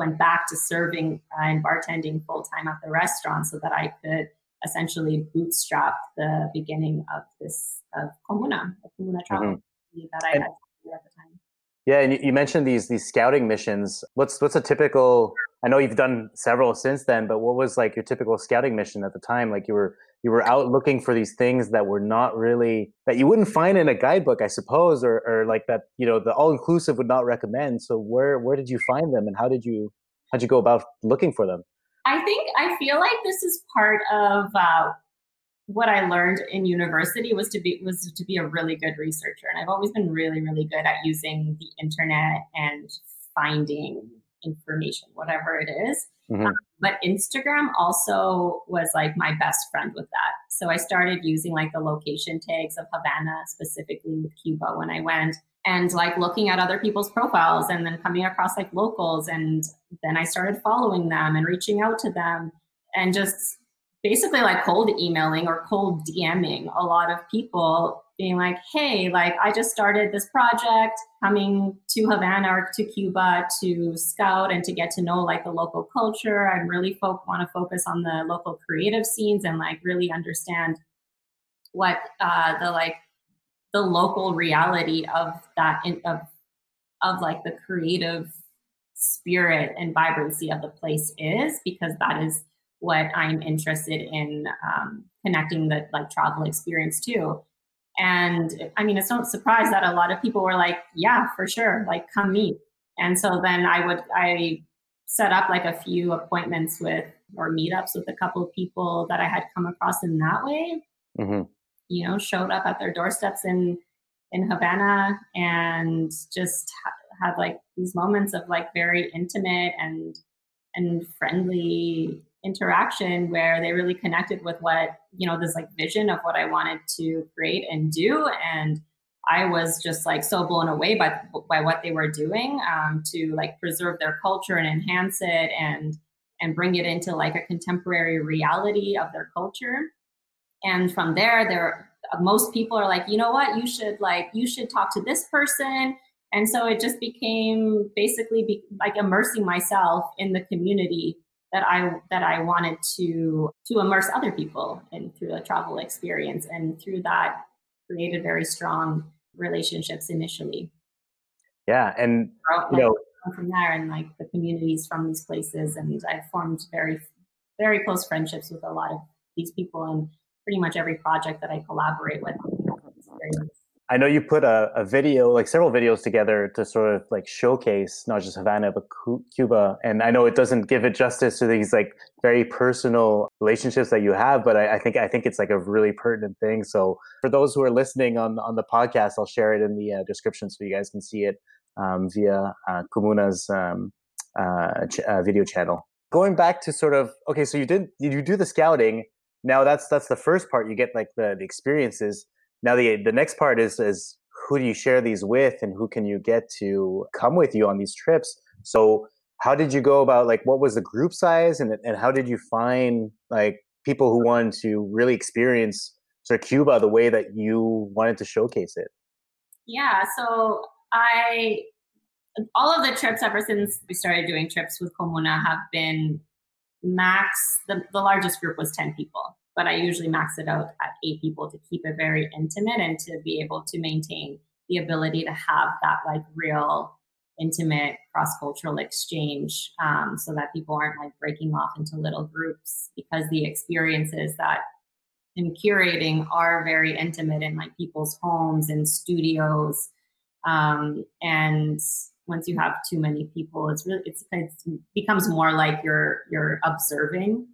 went back to serving uh, and bartending full time at the restaurant so that I could essentially bootstrap the beginning of this of Comuna, the Comuna travel mm-hmm. that I and, had at the time. Yeah, and you mentioned these these scouting missions. What's what's a typical? I know you've done several since then, but what was like your typical scouting mission at the time? Like you were you were out looking for these things that were not really that you wouldn't find in a guidebook, I suppose, or or like that you know the all inclusive would not recommend. So where where did you find them, and how did you how did you go about looking for them? I think I feel like this is part of uh, what I learned in university was to be was to be a really good researcher, and I've always been really really good at using the internet and finding information, whatever it is. Mm-hmm. Um, but Instagram also was like my best friend with that. So I started using like the location tags of Havana, specifically with Cuba when I went, and like looking at other people's profiles and then coming across like locals. And then I started following them and reaching out to them and just basically like cold emailing or cold DMing a lot of people being like, hey, like I just started this project coming to Havana or to Cuba to scout and to get to know like the local culture. I really fo- want to focus on the local creative scenes and like really understand what uh, the like the local reality of that in, of of like the creative spirit and vibrancy of the place is because that is what I'm interested in um, connecting the like travel experience to. And I mean, it's no surprise that a lot of people were like, yeah, for sure, like come meet. And so then I would, I set up like a few appointments with or meetups with a couple of people that I had come across in that way. Mm-hmm. You know, showed up at their doorsteps in in Havana and just ha- had like these moments of like very intimate and and friendly interaction where they really connected with what you know this like vision of what i wanted to create and do. And i was just like so blown away by by what they were doing um, to like preserve their culture and enhance it and and bring it into like a contemporary reality of their culture. And from there there most people are like you know what? You should like you should talk to this person. And so it just became basically be, like immersing myself in the community that I that I wanted to to immerse other people in through a travel experience, and through that created very strong relationships initially. Yeah, and you know from there and like the communities from these places, and I've formed very very close friendships with a lot of these people and pretty much every project that I collaborate with. I know you put a, a, video, like several videos together to sort of like showcase not just Havana, but Cuba. And I know it doesn't give it justice to these like very personal relationships that you have, but I, I, think, I think it's like a really pertinent thing. So for those who are listening on, on the podcast, I'll share it in the uh, description so you guys can see it um, via uh, Comuna's um, uh, ch- uh, video channel. Going back to sort of, okay, so you did, you do the scouting. Now that's, that's the first part. You get like the, the experiences now the the next part is is who do you share these with and who can you get to come with you on these trips? So how did you go about like what was the group size and and how did you find like people who wanted to really experience sort of Cuba the way that you wanted to showcase it? Yeah, so I all of the trips ever since we started doing trips with Comuna have been max the, the largest group was 10 people but I usually max it out at eight people to keep it very intimate and to be able to maintain the ability to have that like real intimate cross-cultural exchange um, so that people aren't like breaking off into little groups because the experiences that in curating are very intimate in like people's homes and studios um, and once you have too many people it's really it's, it becomes more like you're you're observing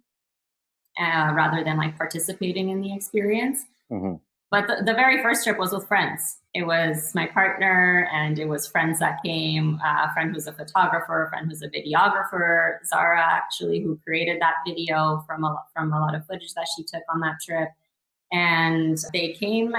uh, rather than like participating in the experience. Mm-hmm. But the, the, very first trip was with friends. It was my partner, and it was friends that came. Uh, a friend who's a photographer, a friend who's a videographer, Zara actually, who created that video from a from a lot of footage that she took on that trip. And they came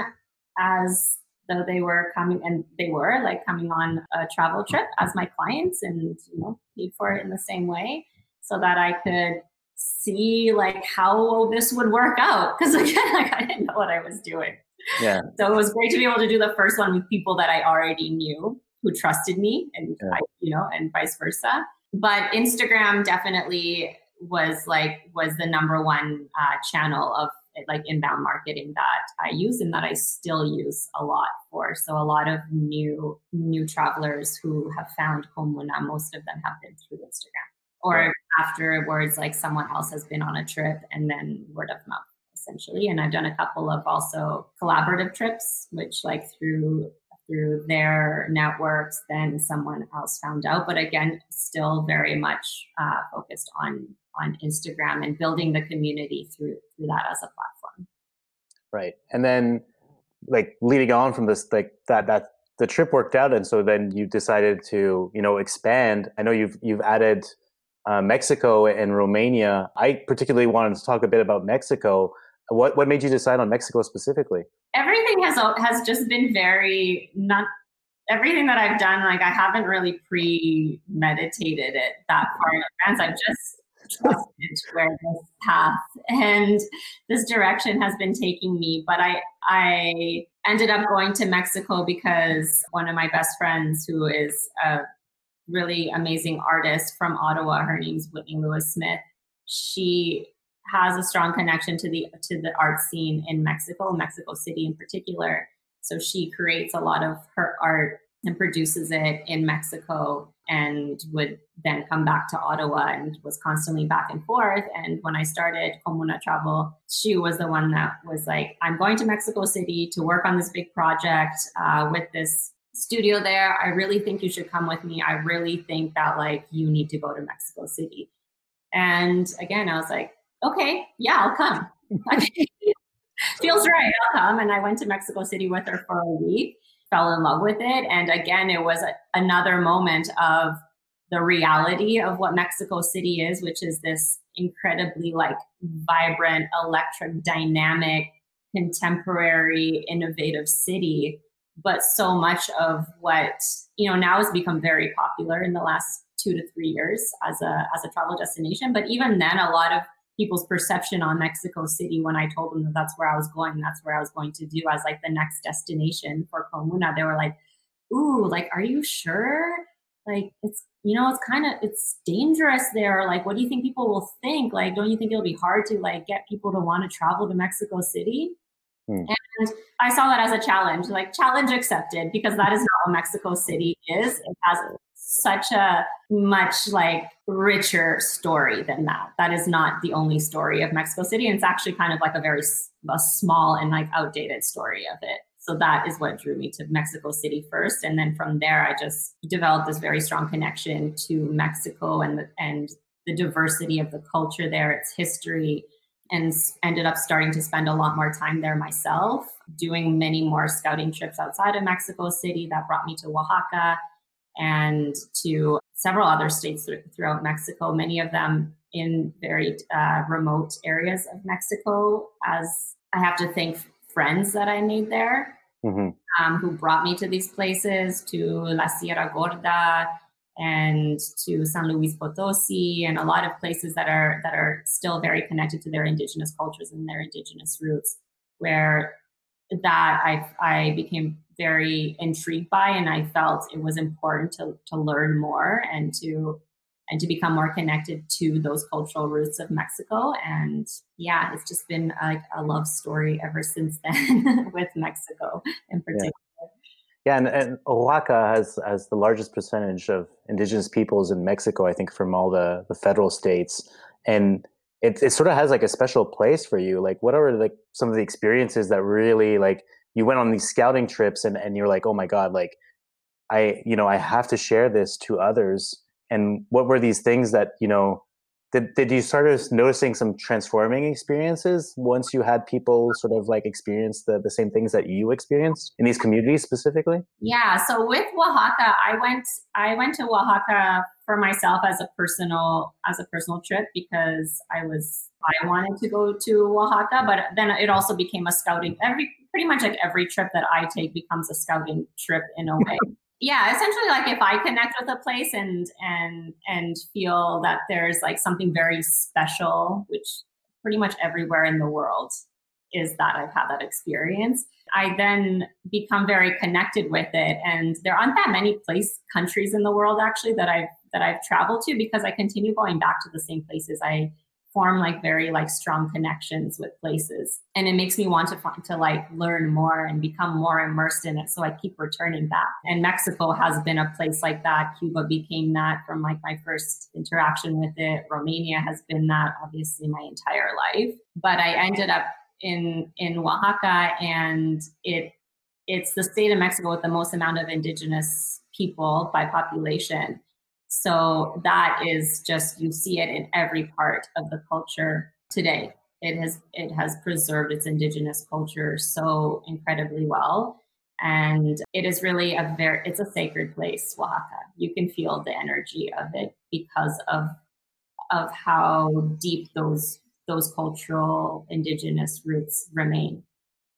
as though they were coming, and they were like coming on a travel trip as my clients, and you know paid for it in the same way, so that I could see like how this would work out. Because again like i didn't know what i was doing. Yeah. So it was great to be able to do the first one with people that i already knew who trusted me and yeah. I, you know and vice versa. But instagram definitely was like was the number one uh, channel of like inbound marketing that i use and that i still use a lot for. So a lot of new new travelers who have found comuna most of them have been through instagram or afterwards like someone else has been on a trip and then word of mouth essentially. And i've done a couple of also collaborative trips which like through through their networks then someone else found out. But again still very much uh, focused on on instagram and building the community through through that as a platform. Right. And then like leading on from this like that that the trip worked out. And so then you decided to you know expand. I know you've you've added uh, Mexico and Romania. I particularly wanted to talk a bit about Mexico. What what made you decide on Mexico specifically? Everything has has just been very not everything that I've done. Like I haven't really premeditated it that far in advance. I've just trusted where this path and this direction has been taking me. But I I ended up going to Mexico because one of my best friends, who is a really amazing artist from Ottawa. Her name's Whitney Lewis Smith. She has a strong connection to the to the art scene in Mexico, Mexico City in particular. So she creates a lot of her art and produces it in Mexico and would then come back to Ottawa and was constantly back and forth. And when I started Comuna Travel, she was the one that was like, I'm going to Mexico City to work on this big project uh, with this studio there. I really think you should come with me. I really think that like you need to go to Mexico City. And again, I was like, okay, yeah, I'll come. Feels right. I'll come. And I went to Mexico City with her for a week, fell in love with it. And again, it was a, another moment of the reality of what Mexico City is, which is this incredibly like vibrant, electric, dynamic, contemporary, innovative city but so much of what you know now has become very popular in the last two to three years as a as a travel destination. But even then a lot of people's perception on mexico city when i told them that that's where i was going that's where i was going to do as like the next destination for comuna they were like ooh like are you sure? Like it's you know it's kind of it's dangerous there. Like what do you think people will think? Like don't you think it'll be hard to like get people to want to travel to mexico city Hmm. And I saw that as a challenge, like challenge accepted, because that is not what Mexico City is. It has such a much like richer story than that. That is not the only story of Mexico City. And it's actually kind of like a very a small and like outdated story of it. So that is what drew me to Mexico City first. And then from there, I just developed this very strong connection to Mexico and the, and the diversity of the culture there, its history, and ended up starting to spend a lot more time there myself, doing many more scouting trips outside of Mexico City that brought me to Oaxaca and to several other states throughout Mexico, many of them in very uh, remote areas of Mexico, as I have to thank friends that I made there mm-hmm. um, who brought me to these places, to La Sierra Gorda and to San Luis Potosi, and a lot of places that are that are still very connected to their indigenous cultures and their indigenous roots, where that I I became very intrigued by, and I felt it was important to to learn more and to and to become more connected to those cultural roots of Mexico. And yeah, it's just been like a love story ever since then with Mexico in particular. Yeah. and, and Oaxaca has, has the largest percentage of indigenous peoples in Mexico, I think, from all the, the federal states. And it, it sort of has like a special place for you. Like, what are like some of the experiences that really like you went on these scouting trips and, and you're like, oh my God, like I, you know, I have to share this to others and what were these things that you know did, did you start noticing some transforming experiences once you had people sort of like experience the, the same things that you experienced in these communities specifically? Yeah so with oaxaca i went i went to oaxaca for myself as a personal as a personal trip because i was i wanted to go to oaxaca but then it also became a scouting every pretty much like every trip that i take becomes a scouting trip in a way yeah essentially like if i connect with a place and and and feel that there's like something very special which pretty much everywhere in the world is that i've had that experience i then become very connected with it. And there aren't that many place countries in the world actually that i've that i've traveled to because i continue going back to the same places i form like very like strong connections with places. And it makes me want to find, to like learn more and become more immersed in it so i keep returning back. And mexico has been a place like that. Cuba became that from like my first interaction with it. Romania has been that obviously my entire life. But i ended up in in oaxaca and it it's the state of mexico with the most amount of indigenous people by population so that is just you see it in every part of the culture today. It has it has preserved its indigenous culture so incredibly well. And it is really a very it's a sacred place, Oaxaca. You can feel the energy of it because of of how deep those those cultural indigenous roots remain.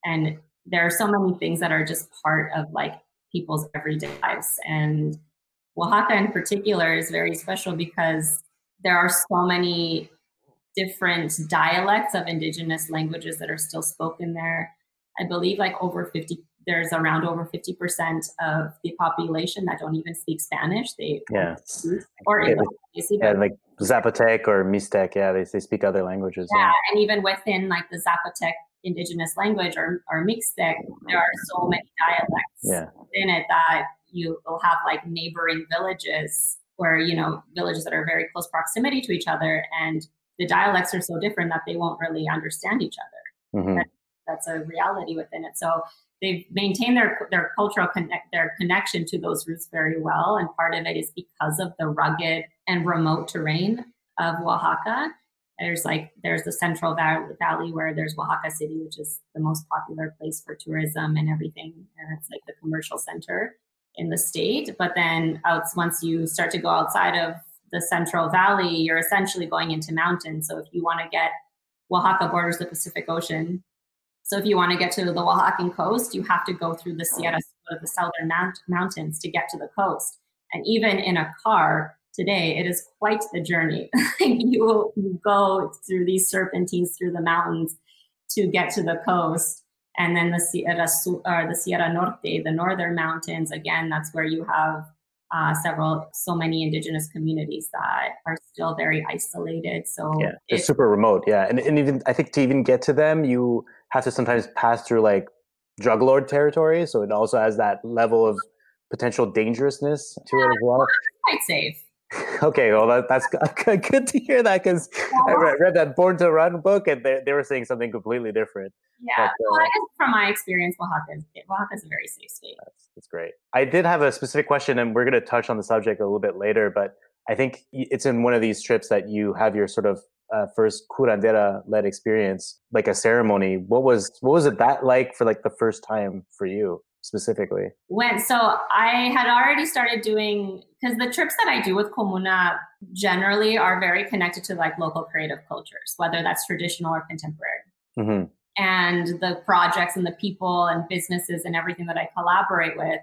And there are so many things that are just part of like people's everyday lives and Oaxaca in particular is very special because there are so many different dialects of indigenous languages that are still spoken there. I believe like over 50 there's around over 50% of the population that don't even speak Spanish. They yeah. or yeah, yeah, like Zapotec or Mixtec, yeah, they, they speak other languages. Yeah, yeah, and even within like the Zapotec indigenous language or, or Mixtec, there are so many dialects yeah. in it that you will have like neighboring villages where you know villages that are very close proximity to each other and the dialects are so different that they won't really understand each other. Mm-hmm. that, that's a reality within it. So they've maintained their their cultural connect their connection to those roots very well and part of it is because of the rugged and remote terrain of oaxaca. There's like there's the central valley where there's oaxaca city which is the most popular place for tourism and everything and it's like the commercial center in the state. But then out, once you start to go outside of the Central Valley, you're essentially going into mountains. So if you want to get Oaxaca borders the Pacific Ocean. So if you want to get to the Oaxacan coast, you have to go through the Sierra, the southern mount, mountains to get to the coast. And even in a car today, it is quite the journey. you, you go through these serpentines through the mountains to get to the coast and then the Sierra, or the Sierra Norte, the northern mountains, again, that's where you have uh, several, so many indigenous communities that are still very isolated. So yeah, it's super remote. Yeah, and, and even I think to even get to them, you have to sometimes pass through like drug lord territory, so it also has that level of potential dangerousness to it as well. Quite safe. Okay, well that, that's good to hear that because I read, read, that Born to Run book and they, they were saying something completely different. Yeah, but, uh, well, from my experience, Oaxaca is Oaxaca is a very safe state. That's, that's great. I did have a specific question, and we're going to touch on the subject a little bit later. But I think it's in one of these trips that you have your sort of uh, first curandera led experience, like a ceremony. What was what was it that like for like the first time for you? Specifically? When so I had already started doing because the trips that I do with Comuna generally are very connected to like local creative cultures, whether that's traditional or contemporary. Mm-hmm. And the projects and the people and businesses and everything that I collaborate with,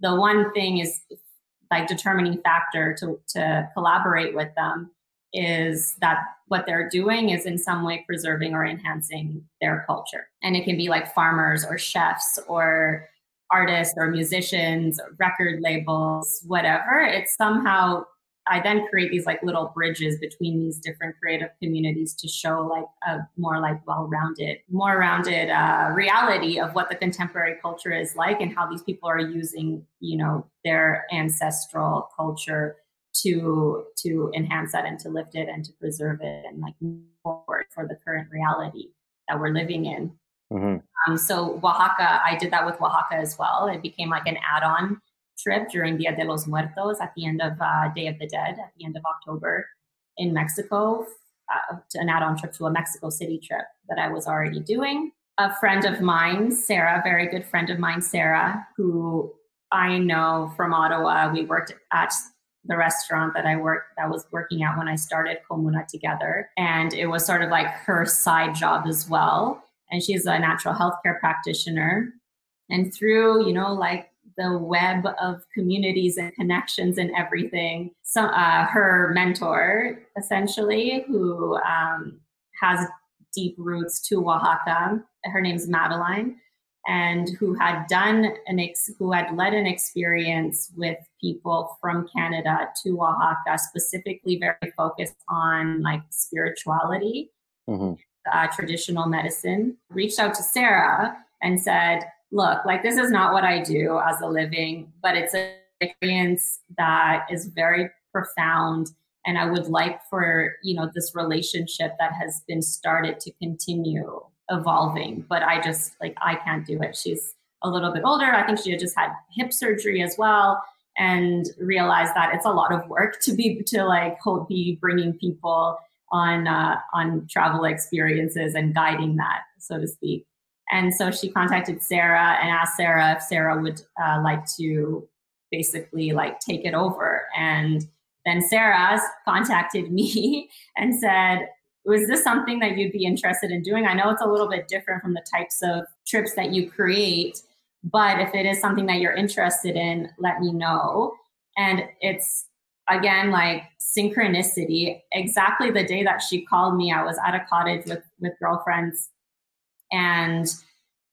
the one thing is like determining factor to, to collaborate with them is that what they're doing is in some way preserving or enhancing their culture. And it can be like farmers or chefs or artists or musicians, or record labels, whatever. It's somehow I then create these like little bridges between these different creative communities to show like a more like well-rounded, more rounded uh, reality of what the contemporary culture is like and how these people are using, you know, their ancestral culture to to enhance that and to lift it and to preserve it and like forward for the current reality that we're living in. Mm-hmm. Um, so Oaxaca, I did that with Oaxaca as well. It became like an add-on trip during Dia de los Muertos at the end of uh, Day of the Dead at the end of October in Mexico, uh, an add-on trip to a Mexico City trip that I was already doing. A friend of mine, Sarah, very good friend of mine, Sarah, who I know from Ottawa. We worked at the restaurant that I worked that was working at when I started Comuna together, and it was sort of like her side job as well and she's a natural health care practitioner. And through, you know, like the web of communities and connections and everything, so, uh, her mentor, essentially, who um, has deep roots to Oaxaca, her name's Madeline, and who had done an ex- who had led an experience with people from Canada to Oaxaca, specifically very focused on like spirituality. Mm-hmm uh, traditional medicine, reached out to Sarah and said, Look, like this is not what I do as a living, but it's an experience that is very profound. And I would like for, you know, this relationship that has been started to continue evolving. But I just like I can't do it. She's a little bit older. I think she had just had hip surgery as well and realized that it's a lot of work to be to like hold, be bringing people on uh, on travel experiences and guiding that, so to speak. And so she contacted Sarah and asked Sarah if Sarah would uh, like to basically like take it over. And then Sarah contacted me and said, was this something that you'd be interested in doing? I know it's a little bit different from the types of trips that you create, but if it is something that you're interested in, let me know. And it's again like synchronicity. Exactly the day that she called me i was at a cottage with with girlfriends and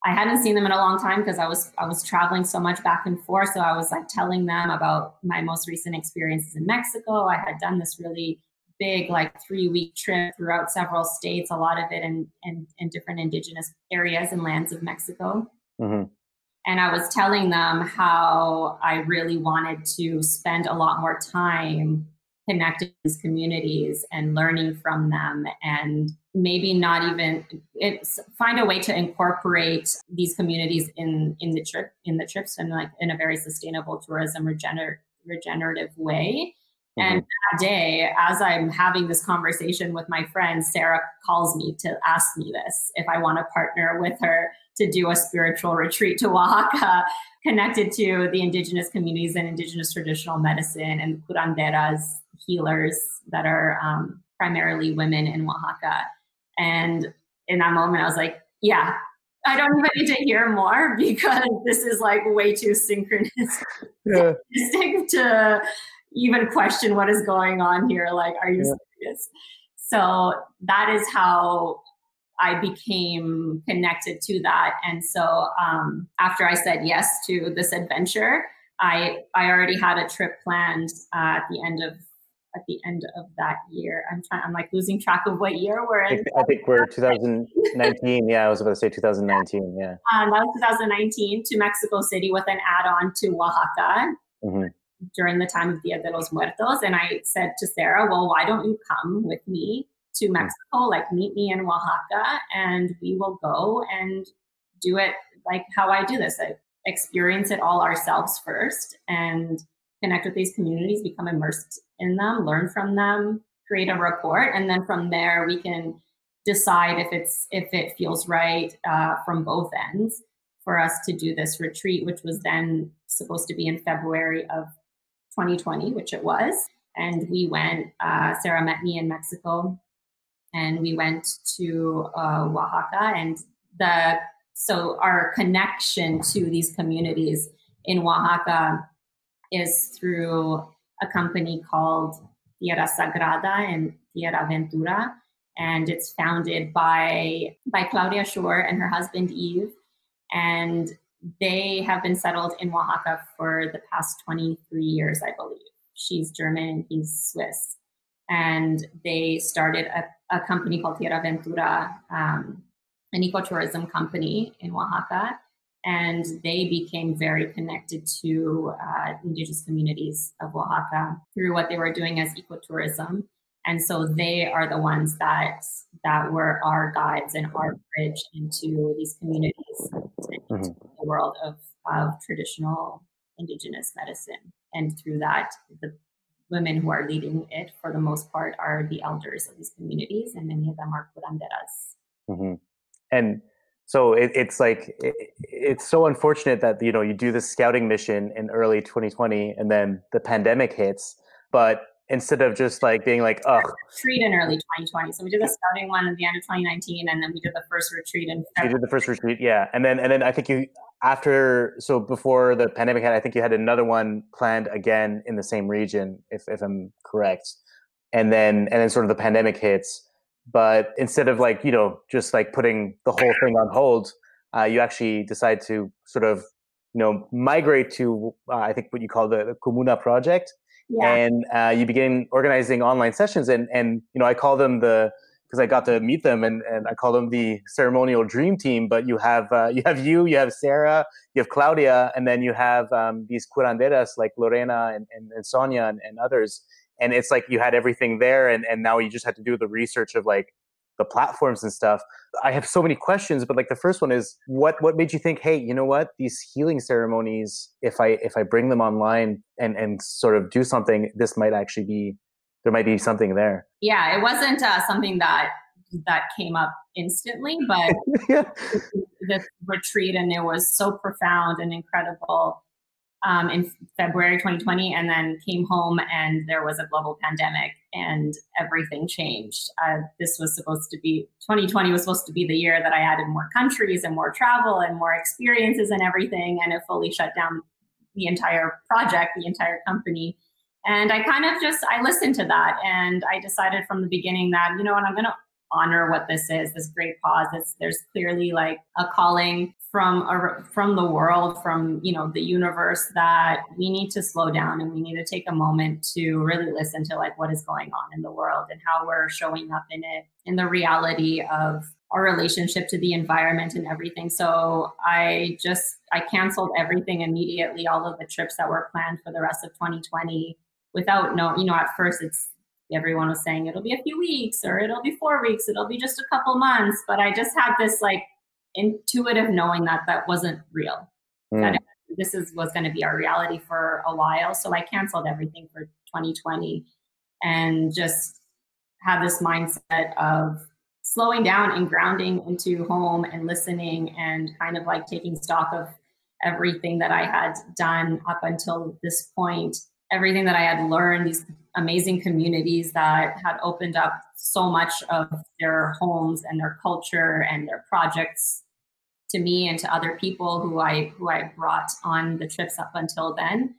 i hadn't seen them in a long time because i was i was traveling so much back and forth. So i was like telling them about my most recent experiences in mexico. I had done this really big like three week trip throughout several states a lot of it in in, in different indigenous areas and lands of mexico. Mm-hmm. And I was telling them how I really wanted to spend a lot more time connecting these communities and learning from them and maybe not even find a way to incorporate these communities in in the trip in the trips and like in a very sustainable tourism regener- regenerative way mm-hmm. and that day as i'm having this conversation with my friend sarah calls me to ask me this if i want to partner with her to do a spiritual retreat to Oaxaca connected to the indigenous communities and indigenous traditional medicine and curanderas, healers that are um, primarily women in Oaxaca. And in that moment, I was like, yeah, I don't even need to hear more because this is like way too synchronous yeah. to even question what is going on here. Like, are you yeah. serious? So that is how I became connected to that. And so um, after I said yes to this adventure, I I already had a trip planned uh, at the end of at the end of that year. I'm trying. I'm like losing track of what year we're in. I think, I think we're 2019. yeah, I was about to say 2019. Yeah. Um, that was 2019 to Mexico City with an add-on to Oaxaca. Mm-hmm. During the time of Dia de los Muertos, and I said to Sarah, "Well, why don't you come with me to Mexico? Like, meet me in Oaxaca, and we will go and do it like how I do this. I experience it all ourselves first, and connect with these communities, become immersed in them, learn from them, create a report, and then from there we can decide if it's if it feels right uh, from both ends for us to do this retreat, which was then supposed to be in February of 2020, which it was. And we went. Uh, Sarah met me in Mexico, and we went to uh, Oaxaca, and the so our connection to these communities in Oaxaca is through a company called Tierra Sagrada and Tierra Ventura. And it's founded by, by Claudia Shore and her husband Yves. And they have been settled in Oaxaca for the past 23 years, I believe. She's German he's Swiss. And they started a, a company called Tierra Ventura, um, an ecotourism company in Oaxaca and they became very connected to uh, indigenous communities of Oaxaca through what they were doing as ecotourism. And so they are the ones that that were our guides and our bridge into these communities, mm-hmm. into the world of, of traditional indigenous medicine. And through that, the women who are leading it, for the most part, are the elders of these communities, and many of them are curanderas. Mm-hmm. And so it, it's like it, it's so unfortunate that you know you do this scouting mission in early 2020 and then the pandemic hits but instead of just like being like oh retreat in early 2020 so we did the scouting one at the end of 2019 and then we did the first retreat in February. you did the first retreat yeah. And then and then i think you after so before the pandemic had i think you had another one planned again in the same region if, if i'm correct. And then and then sort of the pandemic hits. But instead of like you know just like putting the whole thing on hold uh, you actually decide to sort of you know migrate to uh, i think what you call the, the comuna project yeah. and uh, you begin organizing online sessions and and you know i call them the because i got to meet them and, and i call them the ceremonial dream team but you have uh, you have you you have sarah you have claudia and then you have um, these curanderas like lorena and, and, and sonia and, and others and it's like you had everything there and, and now you just had to do the research of like the platforms and stuff i have so many questions but like the first one is what what made you think hey you know what? These healing ceremonies if i if i bring them online and and sort of do something this might actually be there might be something there. Yeah it wasn't uh, something that that came up instantly but yeah. the retreat and it was so profound and incredible um, in February 2020 and then came home and there was a global pandemic and everything changed. Uh, this was supposed to be 2020 was supposed to be the year that I added more countries and more travel and more experiences and everything, and it fully shut down the entire project, the entire company. And I kind of just I listened to that and I decided from the beginning that you know what I'm going to honor what this is this great cause it's, there's clearly like a calling from from the world from you know the universe that we need to slow down and we need to take a moment to really listen to like what is going on in the world and how we're showing up in it in the reality of our relationship to the environment and everything. So i just i canceled everything immediately all of the trips that were planned for the rest of 2020 without no you know at first it's everyone was saying it'll be a few weeks or it'll be four weeks it'll be just a couple months but i just had this like intuitive knowing that that wasn't real. Mm. that this is was going to be our reality for a while. So i canceled everything for 2020 and just had this mindset of slowing down and grounding into home and listening and kind of like taking stock of everything that i had done up until this point. Everything that I had learned, these amazing communities that had opened up so much of their homes and their culture and their projects to me and to other people who I who I brought on the trips up until then.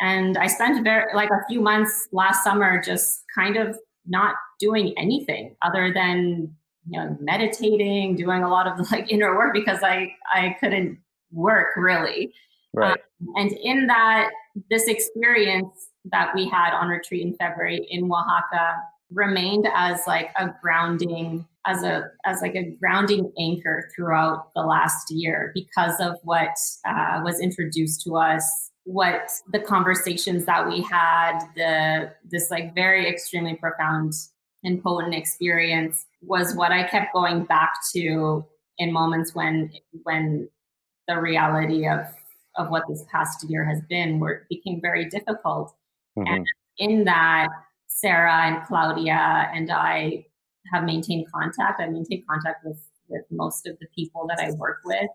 And I spent very like a few months last summer just kind of not doing anything other than you know meditating, doing a lot of like inner work because I I couldn't work really. Right. Um, and in that this experience that we had on retreat in February in Oaxaca remained as like a grounding as a as like a grounding anchor throughout the last year because of what uh, was introduced to us what the conversations that we had the this like very extremely profound and potent experience was what i kept going back to in moments when when the reality of of what this past year has been where it became very difficult mm-hmm. and in that sarah and claudia and i have maintained contact. I maintain contact with with most of the people that i work with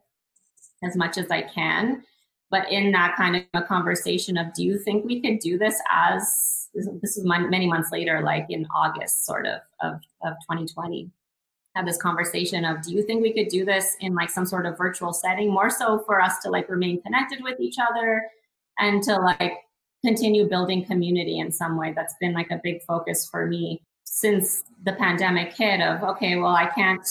as much as i can. But in that kind of a conversation of do you think we could do this as this is many months later like in august sort of of, of 2020 have this conversation of do you think we could do this in like some sort of virtual setting more so for us to like remain connected with each other and to like continue building community in some way. That's been like a big focus for me since the pandemic hit of okay well i can't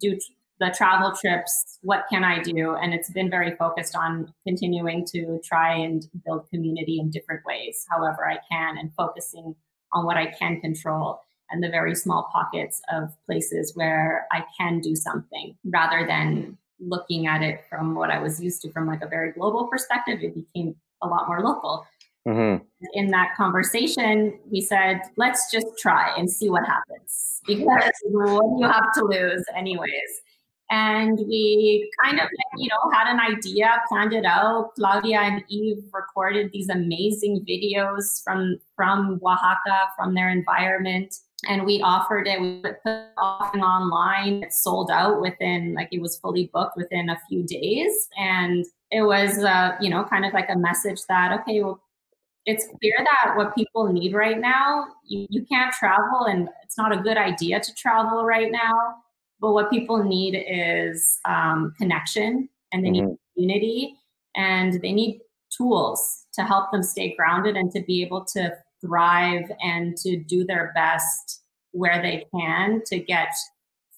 do the travel trips. What can i do? And it's been very focused on continuing to try and build community in different ways however i can and focusing on what i can control and the very small pockets of places where i can do something rather than looking at it from what i was used to from like a very global perspective. It became a lot more local mm-hmm. in that conversation we said let's just try and see what happens. Because what do you have to lose anyways? And we kind of you know had an idea planned it out. Claudia and Yves recorded these amazing videos from from oaxaca from their environment. And we offered it we put it online. It sold out within like it was fully booked within a few days. And it was uh, you know kind of like a message that okay well it's clear that what people need right now you, you can't travel and it's not a good idea to travel right now but what people need is um, connection and they mm-hmm. need community and they need tools to help them stay grounded and to be able to thrive and to do their best where they can to get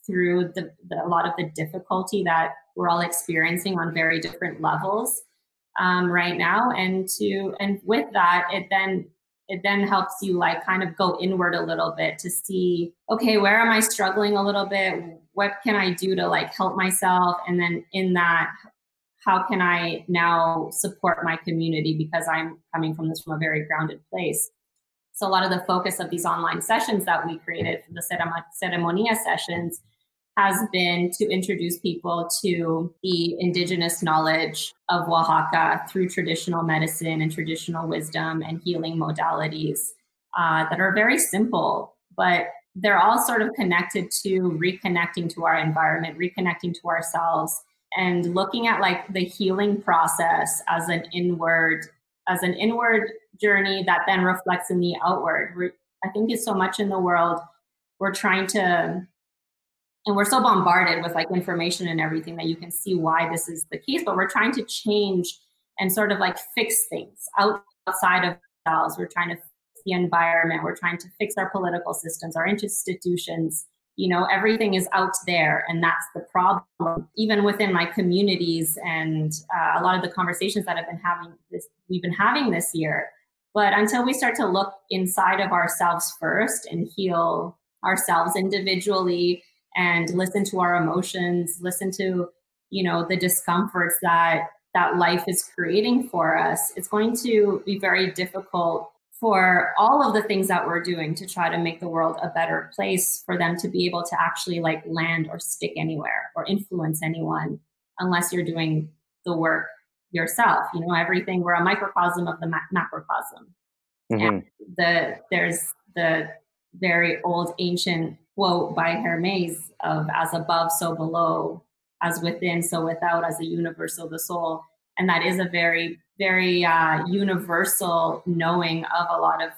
through the, the, a lot of the difficulty that we're all experiencing on very different levels um, right now. And to and with that it then it then helps you like kind of go inward a little bit to see okay where am i struggling a little bit? What can i do to like help myself? And then in that how can i now support my community? Because i'm coming from this from a very grounded place. So a lot of the focus of these online sessions that we created the ceremonia sessions has been to introduce people to the indigenous knowledge of Oaxaca through traditional medicine and traditional wisdom and healing modalities uh, that are very simple, but they're all sort of connected to reconnecting to our environment, reconnecting to ourselves, and looking at like the healing process as an inward as an inward journey that then reflects in the outward. I think it's so much in the world we're trying to and we're so bombarded with like information and everything that you can see why this is the case but we're trying to change and sort of like fix things outside of ourselves. We're trying to fix the environment. We're trying to fix our political systems our institutions. You know everything is out there and that's the problem. Even within my communities and uh, a lot of the conversations that i've been having this we've been having this year. But until we start to look inside of ourselves first and heal ourselves individually and listen to our emotions, listen to, you know, the discomforts that that life is creating for us, it's going to be very difficult for all of the things that we're doing to try to make the world a better place for them to be able to actually like land or stick anywhere or influence anyone unless you're doing the work yourself. You know everything we're a microcosm of the ma- macrocosm. Mm-hmm. and the there's the very old ancient quote by Hermes of as above, so below, as within, so without, as a universal, the soul. And that is a very, very uh, universal knowing of a lot of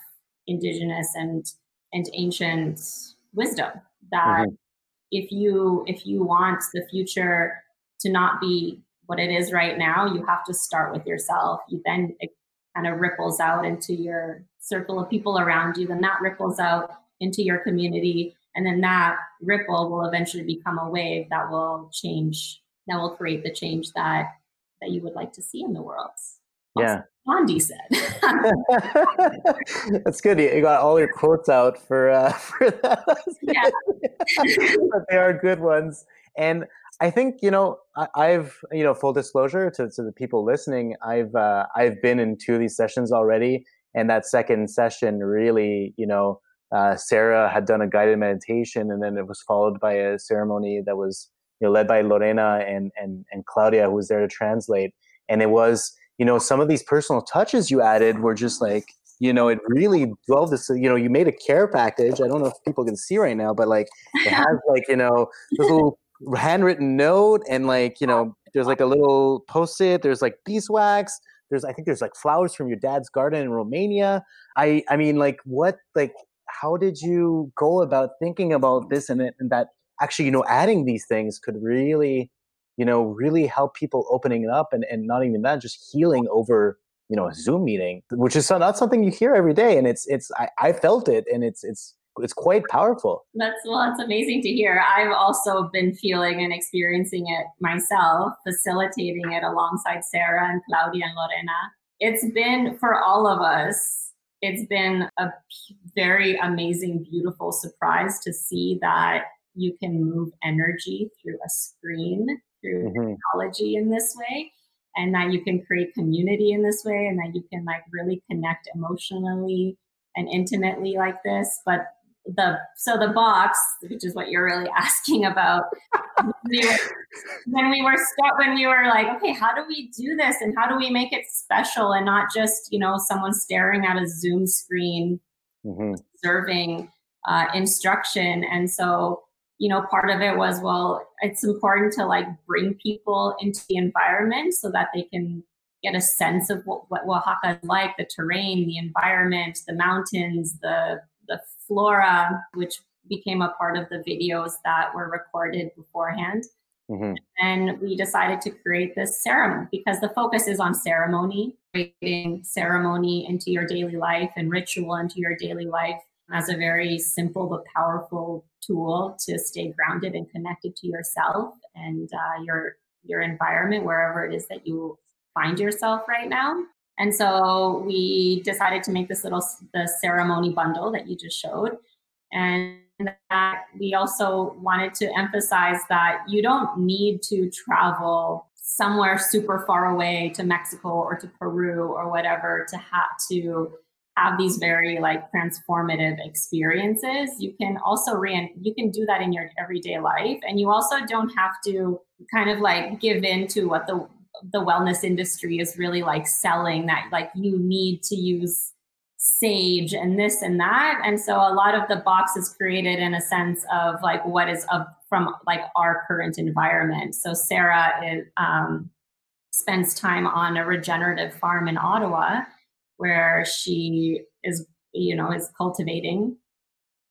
indigenous and and ancient wisdom that mm-hmm. if you if you want the future to not be what it is right now, you have to start with yourself. You then it kind of ripples out into your circle of people around you, then that ripples out into your community and then that ripple will eventually become a wave that will change that will create the change that that you would like to see in the world yeah. Gandhi said. That's good. You got all your quotes out for uh, for that. Yeah. but they are good ones. And I think you know I, have you know full disclosure to, to the people listening. I've uh, I've been in two of these sessions already, and that second session really you know uh, Sarah had done a guided meditation, and then it was followed by a ceremony that was you know led by Lorena and and and Claudia, who was there to translate. And it was you know some of these personal touches you added were just like you know it really dwelled this you know you made a care package i don't know if people can see right now but like it has like you know this little handwritten note and like you know there's like a little post-it there's like beeswax there's i think there's like flowers from your dad's garden in romania i i mean like what like how did you go about thinking about this and, it, and that actually you know adding these things could really you know really help people opening up and, and not even that just healing over you know a zoom meeting which is not something you hear every day and it's it's i, I felt it and it's it's it's quite powerful. That's well, it's amazing to hear. I've also been feeling and experiencing it myself, facilitating it alongside Sarah and Claudia and Lorena. It's been for all of us, it's been a very amazing, beautiful surprise to see that you can move energy through a screen, through mm-hmm. technology in this way and that you can create community in this way and that you can like really connect emotionally and intimately like this but the so the box, which is what you're really asking about, when we were, when we were stuck, when we were like, okay, how do we do this, and how do we make it special, and not just you know someone staring at a Zoom screen, mm-hmm. observing uh, instruction, and so you know part of it was well, it's important to like bring people into the environment so that they can get a sense of what, what Oaxaca is like, the terrain, the environment, the mountains, the the flora, which became a part of the videos that were recorded beforehand. Mm-hmm. And we decided to create this ceremony because the focus is on ceremony, creating ceremony into your daily life and ritual into your daily life as a very simple but powerful tool to stay grounded and connected to yourself and uh, your your environment wherever it is that you find yourself right now. And so we decided to make this little the ceremony bundle that you just showed. And that we also wanted to emphasize that you don't need to travel somewhere super far away to Mexico or to Peru or whatever to have to have these very like transformative experiences you can also re you can do that in your everyday life and you also don't have to kind of like give in to what the the wellness industry is really like selling that like you need to use sage and this and that. And so a lot of the box is created in a sense of like what is of from like our current environment. So sarah is, um, spends time on a regenerative farm in ottawa where she is you know is cultivating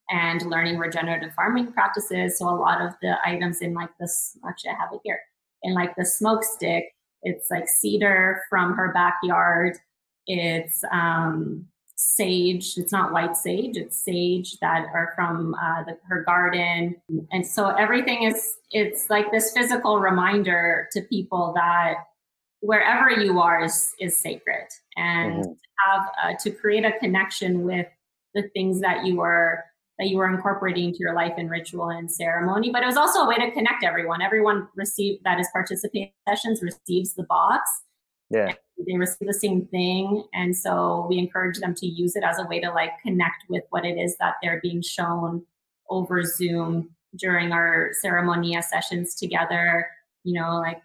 and learning regenerative farming practices. So a lot of the items in like this actually i have it here in like the smoke stick it's like cedar from her backyard. It's um, sage. It's not white sage. It's sage that are from uh, the, her garden. And so everything is, it's like this physical reminder to people that wherever you are is, is sacred and mm-hmm. to have, uh, to create a connection with the things that you are that you were incorporating into your life in ritual and ceremony. But it was also a way to connect everyone. Everyone received that is participating sessions receives the box. Yeah. They receive the same thing. And so we encourage them to use it as a way to like connect with what it is that they're being shown over Zoom during our ceremonia sessions together. You know, like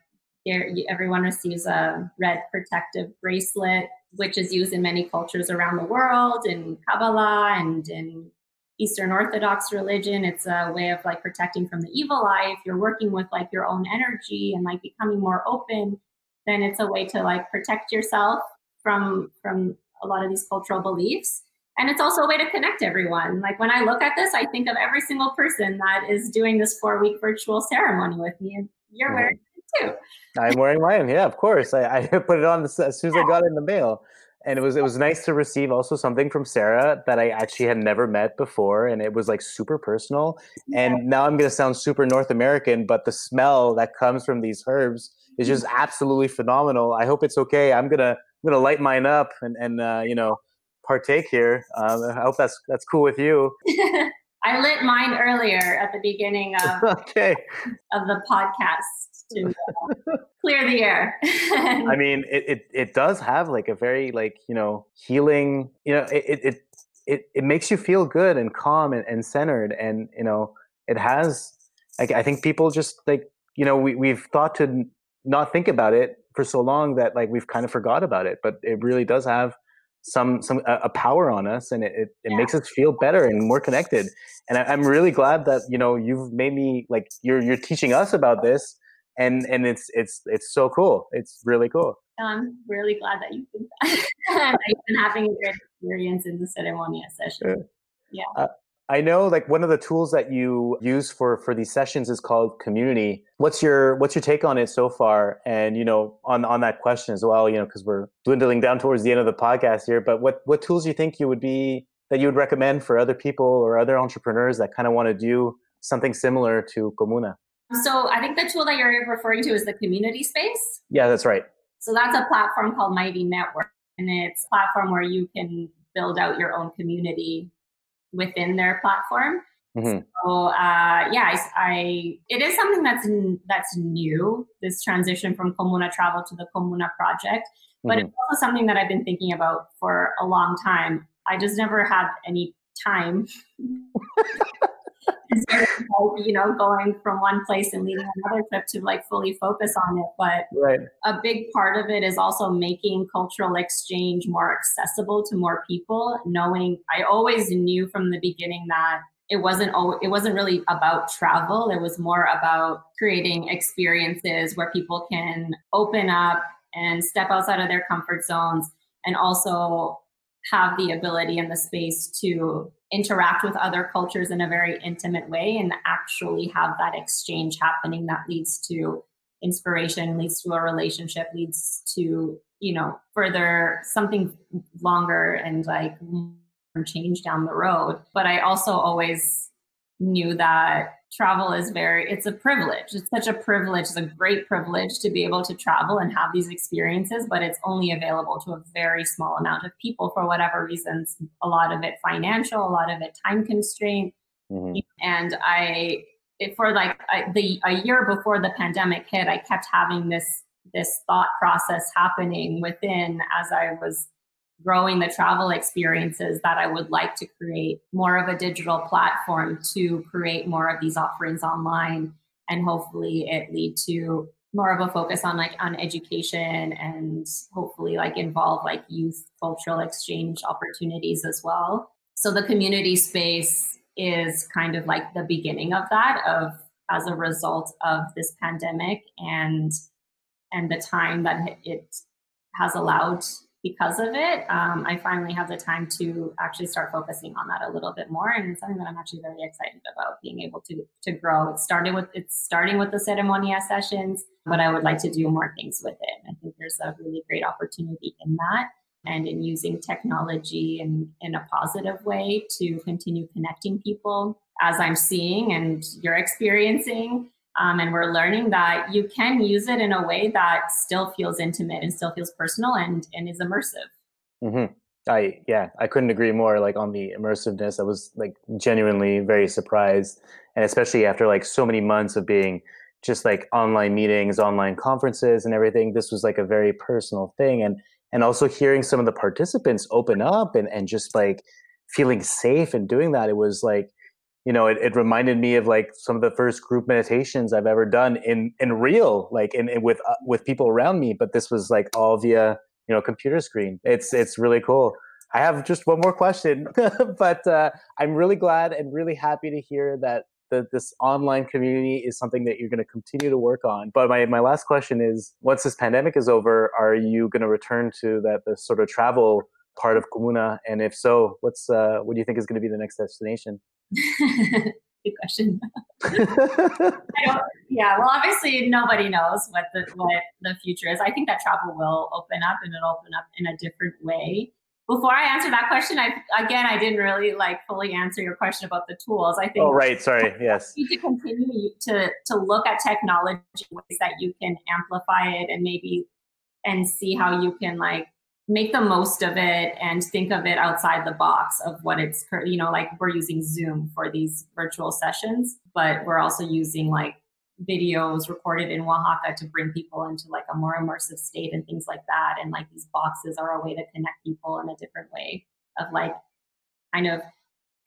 everyone receives a red protective bracelet, which is used in many cultures around the world, in Kabbalah and in Eastern Orthodox religion. It's a way of like protecting from the evil eye. If you're working with like your own energy and like becoming more open, then it's a way to like protect yourself from from a lot of these cultural beliefs. And it's also a way to connect everyone. Like when I look at this, I think of every single person that is doing this four week virtual ceremony with me. And you're mm-hmm. wearing it too. I'm wearing mine. Yeah, of course. I, I put it on as soon as I got in the mail and it was it was nice to receive also something from Sarah that I actually had never met before, and it was like super personal. Yeah. And now I'm gonna sound super North American, but the smell that comes from these herbs is just absolutely phenomenal. I hope it's okay. I'm gonna I'm gonna light mine up and and uh, you know partake here. Um, I hope that's that's cool with you. I lit mine earlier at the beginning of okay of the podcast to uh, clear the air. I mean, it, it it does have like a very like you know healing. You know, it it it, it makes you feel good and calm and, and centered, and you know, it has. Like, I think people just like you know we we've thought to not think about it for so long that like we've kind of forgot about it, but it really does have some some a, power on us and it, it, it yeah. makes us feel better and more connected and I, am really glad that you know you've made me like you're you're teaching us about this and and it's it's it's so cool it's really cool i'm really glad that you think that you've been having a great experience in the ceremonia session yeah, yeah. Uh, I know like one of the tools that you use for for these sessions is called community. What's your what's your take on it so far? And you know, on on that question as well, you know, because we're dwindling down towards the end of the podcast here, but what what tools do you think you would be that you would recommend for other people or other entrepreneurs that kind of want to do something similar to Comuna? So I think the tool that you're referring to is the community space. Yeah, that's right. So that's a platform called Mighty Network. And it's a platform where you can build out your own community within their platform. Mm-hmm. So uh, yeah, I, I, it is something that's that's new. This transition from Comuna Travel to the Comuna Project, but mm-hmm. it's also something that I've been thinking about for a long time. I just never had any time you know, going from one place and leaving another trip to like fully focus on it. But right. a big part of it is also making cultural exchange more accessible to more people. Knowing I always knew from the beginning that it wasn't it wasn't really about travel. It was more about creating experiences where people can open up and step outside of their comfort zones and also have the ability and the space to interact with other cultures in a very intimate way and actually have that exchange happening that leads to inspiration leads to a relationship leads to you know further something longer and like change down the road. But i also always knew that travel is very it's a privilege it's such a privilege it's a great privilege to be able to travel and have these experiences but it's only available to a very small amount of people for whatever reasons a lot of it financial a lot of it time constraint mm-hmm. and i for like I, the a year before the pandemic hit i kept having this this thought process happening within as i was growing the travel experiences that I would like to create more of a digital platform to create more of these offerings online and hopefully it lead to more of a focus on like on education and hopefully like involve like youth cultural exchange opportunities as well. So the community space is kind of like the beginning of that of as a result of this pandemic and and the time that it has allowed because of it, um, I finally have the time to actually start focusing on that a little bit more, and it's something that I'm actually very excited about being able to to grow. It started with it's starting with the ceremonia sessions, but I would like to do more things with it. I think there's a really great opportunity in that, and in using technology in in a positive way to continue connecting people, as I'm seeing and you're experiencing. Um, and we're learning that you can use it in a way that still feels intimate and still feels personal and, and is immersive. Mm-hmm. I yeah, I couldn't agree more. Like on the immersiveness, I was like genuinely very surprised, and especially after like so many months of being just like online meetings, online conferences, and everything. This was like a very personal thing, and and also hearing some of the participants open up and and just like feeling safe and doing that. It was like you know, it, it reminded me of like some of the first group meditations I've ever done in in real, like in, in with uh, with people around me. But this was like all via you know computer screen. It's it's really cool. I have just one more question, but uh, I'm really glad and really happy to hear that the, this online community is something that you're going to continue to work on. But my, my last question is, once this pandemic is over, are you going to return to that the sort of travel part of Comuna? And if so, what's uh, what do you think is going to be the next destination? Good question. yeah, well, obviously nobody knows what the what the future is. I think that travel will open up and it'll open up in a different way. Before I answer that question, I again I didn't really like fully answer your question about the tools. I think. Oh right, sorry. Yes. You need to continue to to look at technology ways that you can amplify it and maybe and see how you can like make the most of it and think of it outside the box of what it's you know like we're using zoom for these virtual sessions but we're also using like videos recorded in oaxaca to bring people into like a more immersive state and things like that and like these boxes are a way to connect people in a different way of like kind of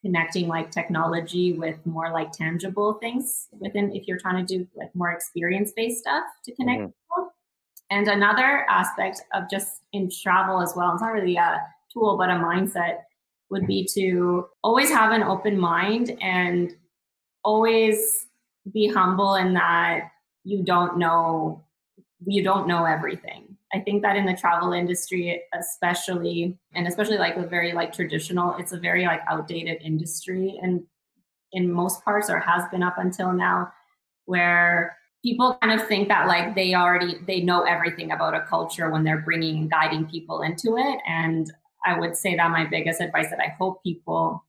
connecting like technology with more like tangible things within if you're trying to do like more experience based stuff to connect mm-hmm. people and another aspect of just in travel as well, it's not really a tool, but a mindset would be to always have an open mind and always be humble in that you don't know you don't know everything. I think that in the travel industry, especially, and especially like a very like traditional, it's a very like outdated industry, and in most parts, or has been up until now, where people kind of think that like they already they know everything about a culture when they're bringing and guiding people into it and i would say that my biggest advice that i hope people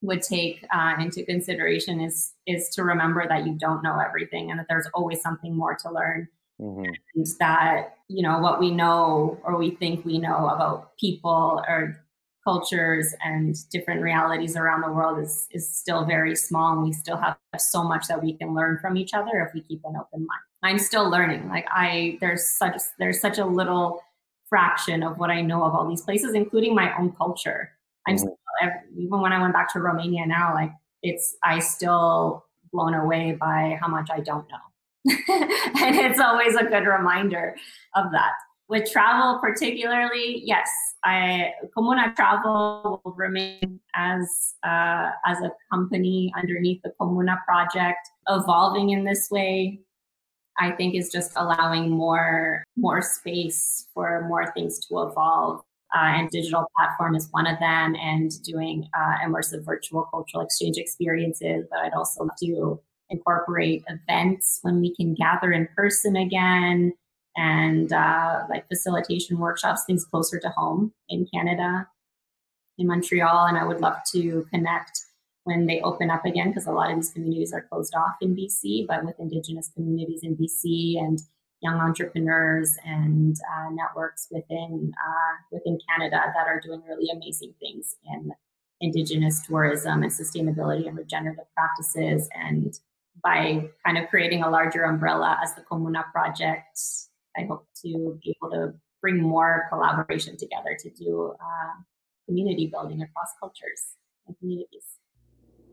would take uh, into consideration is is to remember that you don't know everything and that there's always something more to learn mm-hmm. and that you know what we know or we think we know about people or cultures and different realities around the world is is still very small and we still have so much that we can learn from each other if we keep an open mind. I'm still learning. Like i there's such there's such a little fraction of what i know of all these places including my own culture. I'm mm-hmm. still, even when i went back to romania now like it's i still blown away by how much i don't know. And it's always a good reminder of that with travel particularly yes I Comuna Travel will remain as uh, as a company underneath the Comuna project, evolving in this way. I think is just allowing more more space for more things to evolve. Uh, and digital platform is one of them, and doing uh, immersive virtual cultural exchange experiences. But I'd also do incorporate events when we can gather in person again and uh, like facilitation workshops, things closer to home in Canada, in Montreal. And I would love to connect when they open up again because a lot of these communities are closed off in BC, but with Indigenous communities in BC and young entrepreneurs and uh, networks within uh, within Canada that are doing really amazing things in Indigenous tourism and sustainability and regenerative practices. And by kind of creating a larger umbrella as the Comuna project I hope to be able to bring more collaboration together to do uh, community building across cultures and communities.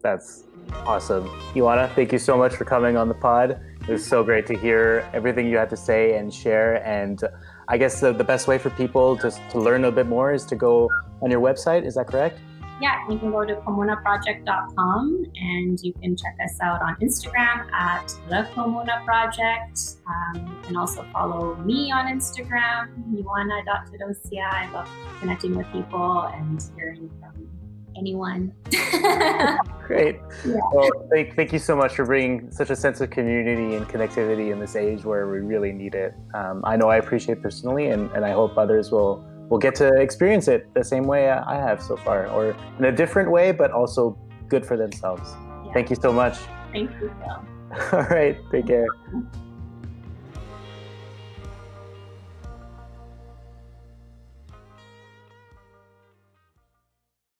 That's awesome. Ioana, thank you so much for coming on the pod. It was so great to hear everything you had to say and share. And I guess the, the best way for people to, to learn a bit more is to go on your website. Is that correct? Yeah, you can go to comunaproject.com and you can check us out on Instagram at the Comuna Project. Um, you can also follow me on Instagram, Ioana.Tedosia. I love connecting with people and hearing from anyone. Great. Yeah. Well, thank, thank you so much for bringing such a sense of community and connectivity in this age where we really need it. Um, I know I appreciate personally, and, and I hope others will will get to experience it the same way I have so far, or in a different way, but also good for themselves. Yeah. Thank you so much. Thank you. All right. Take care.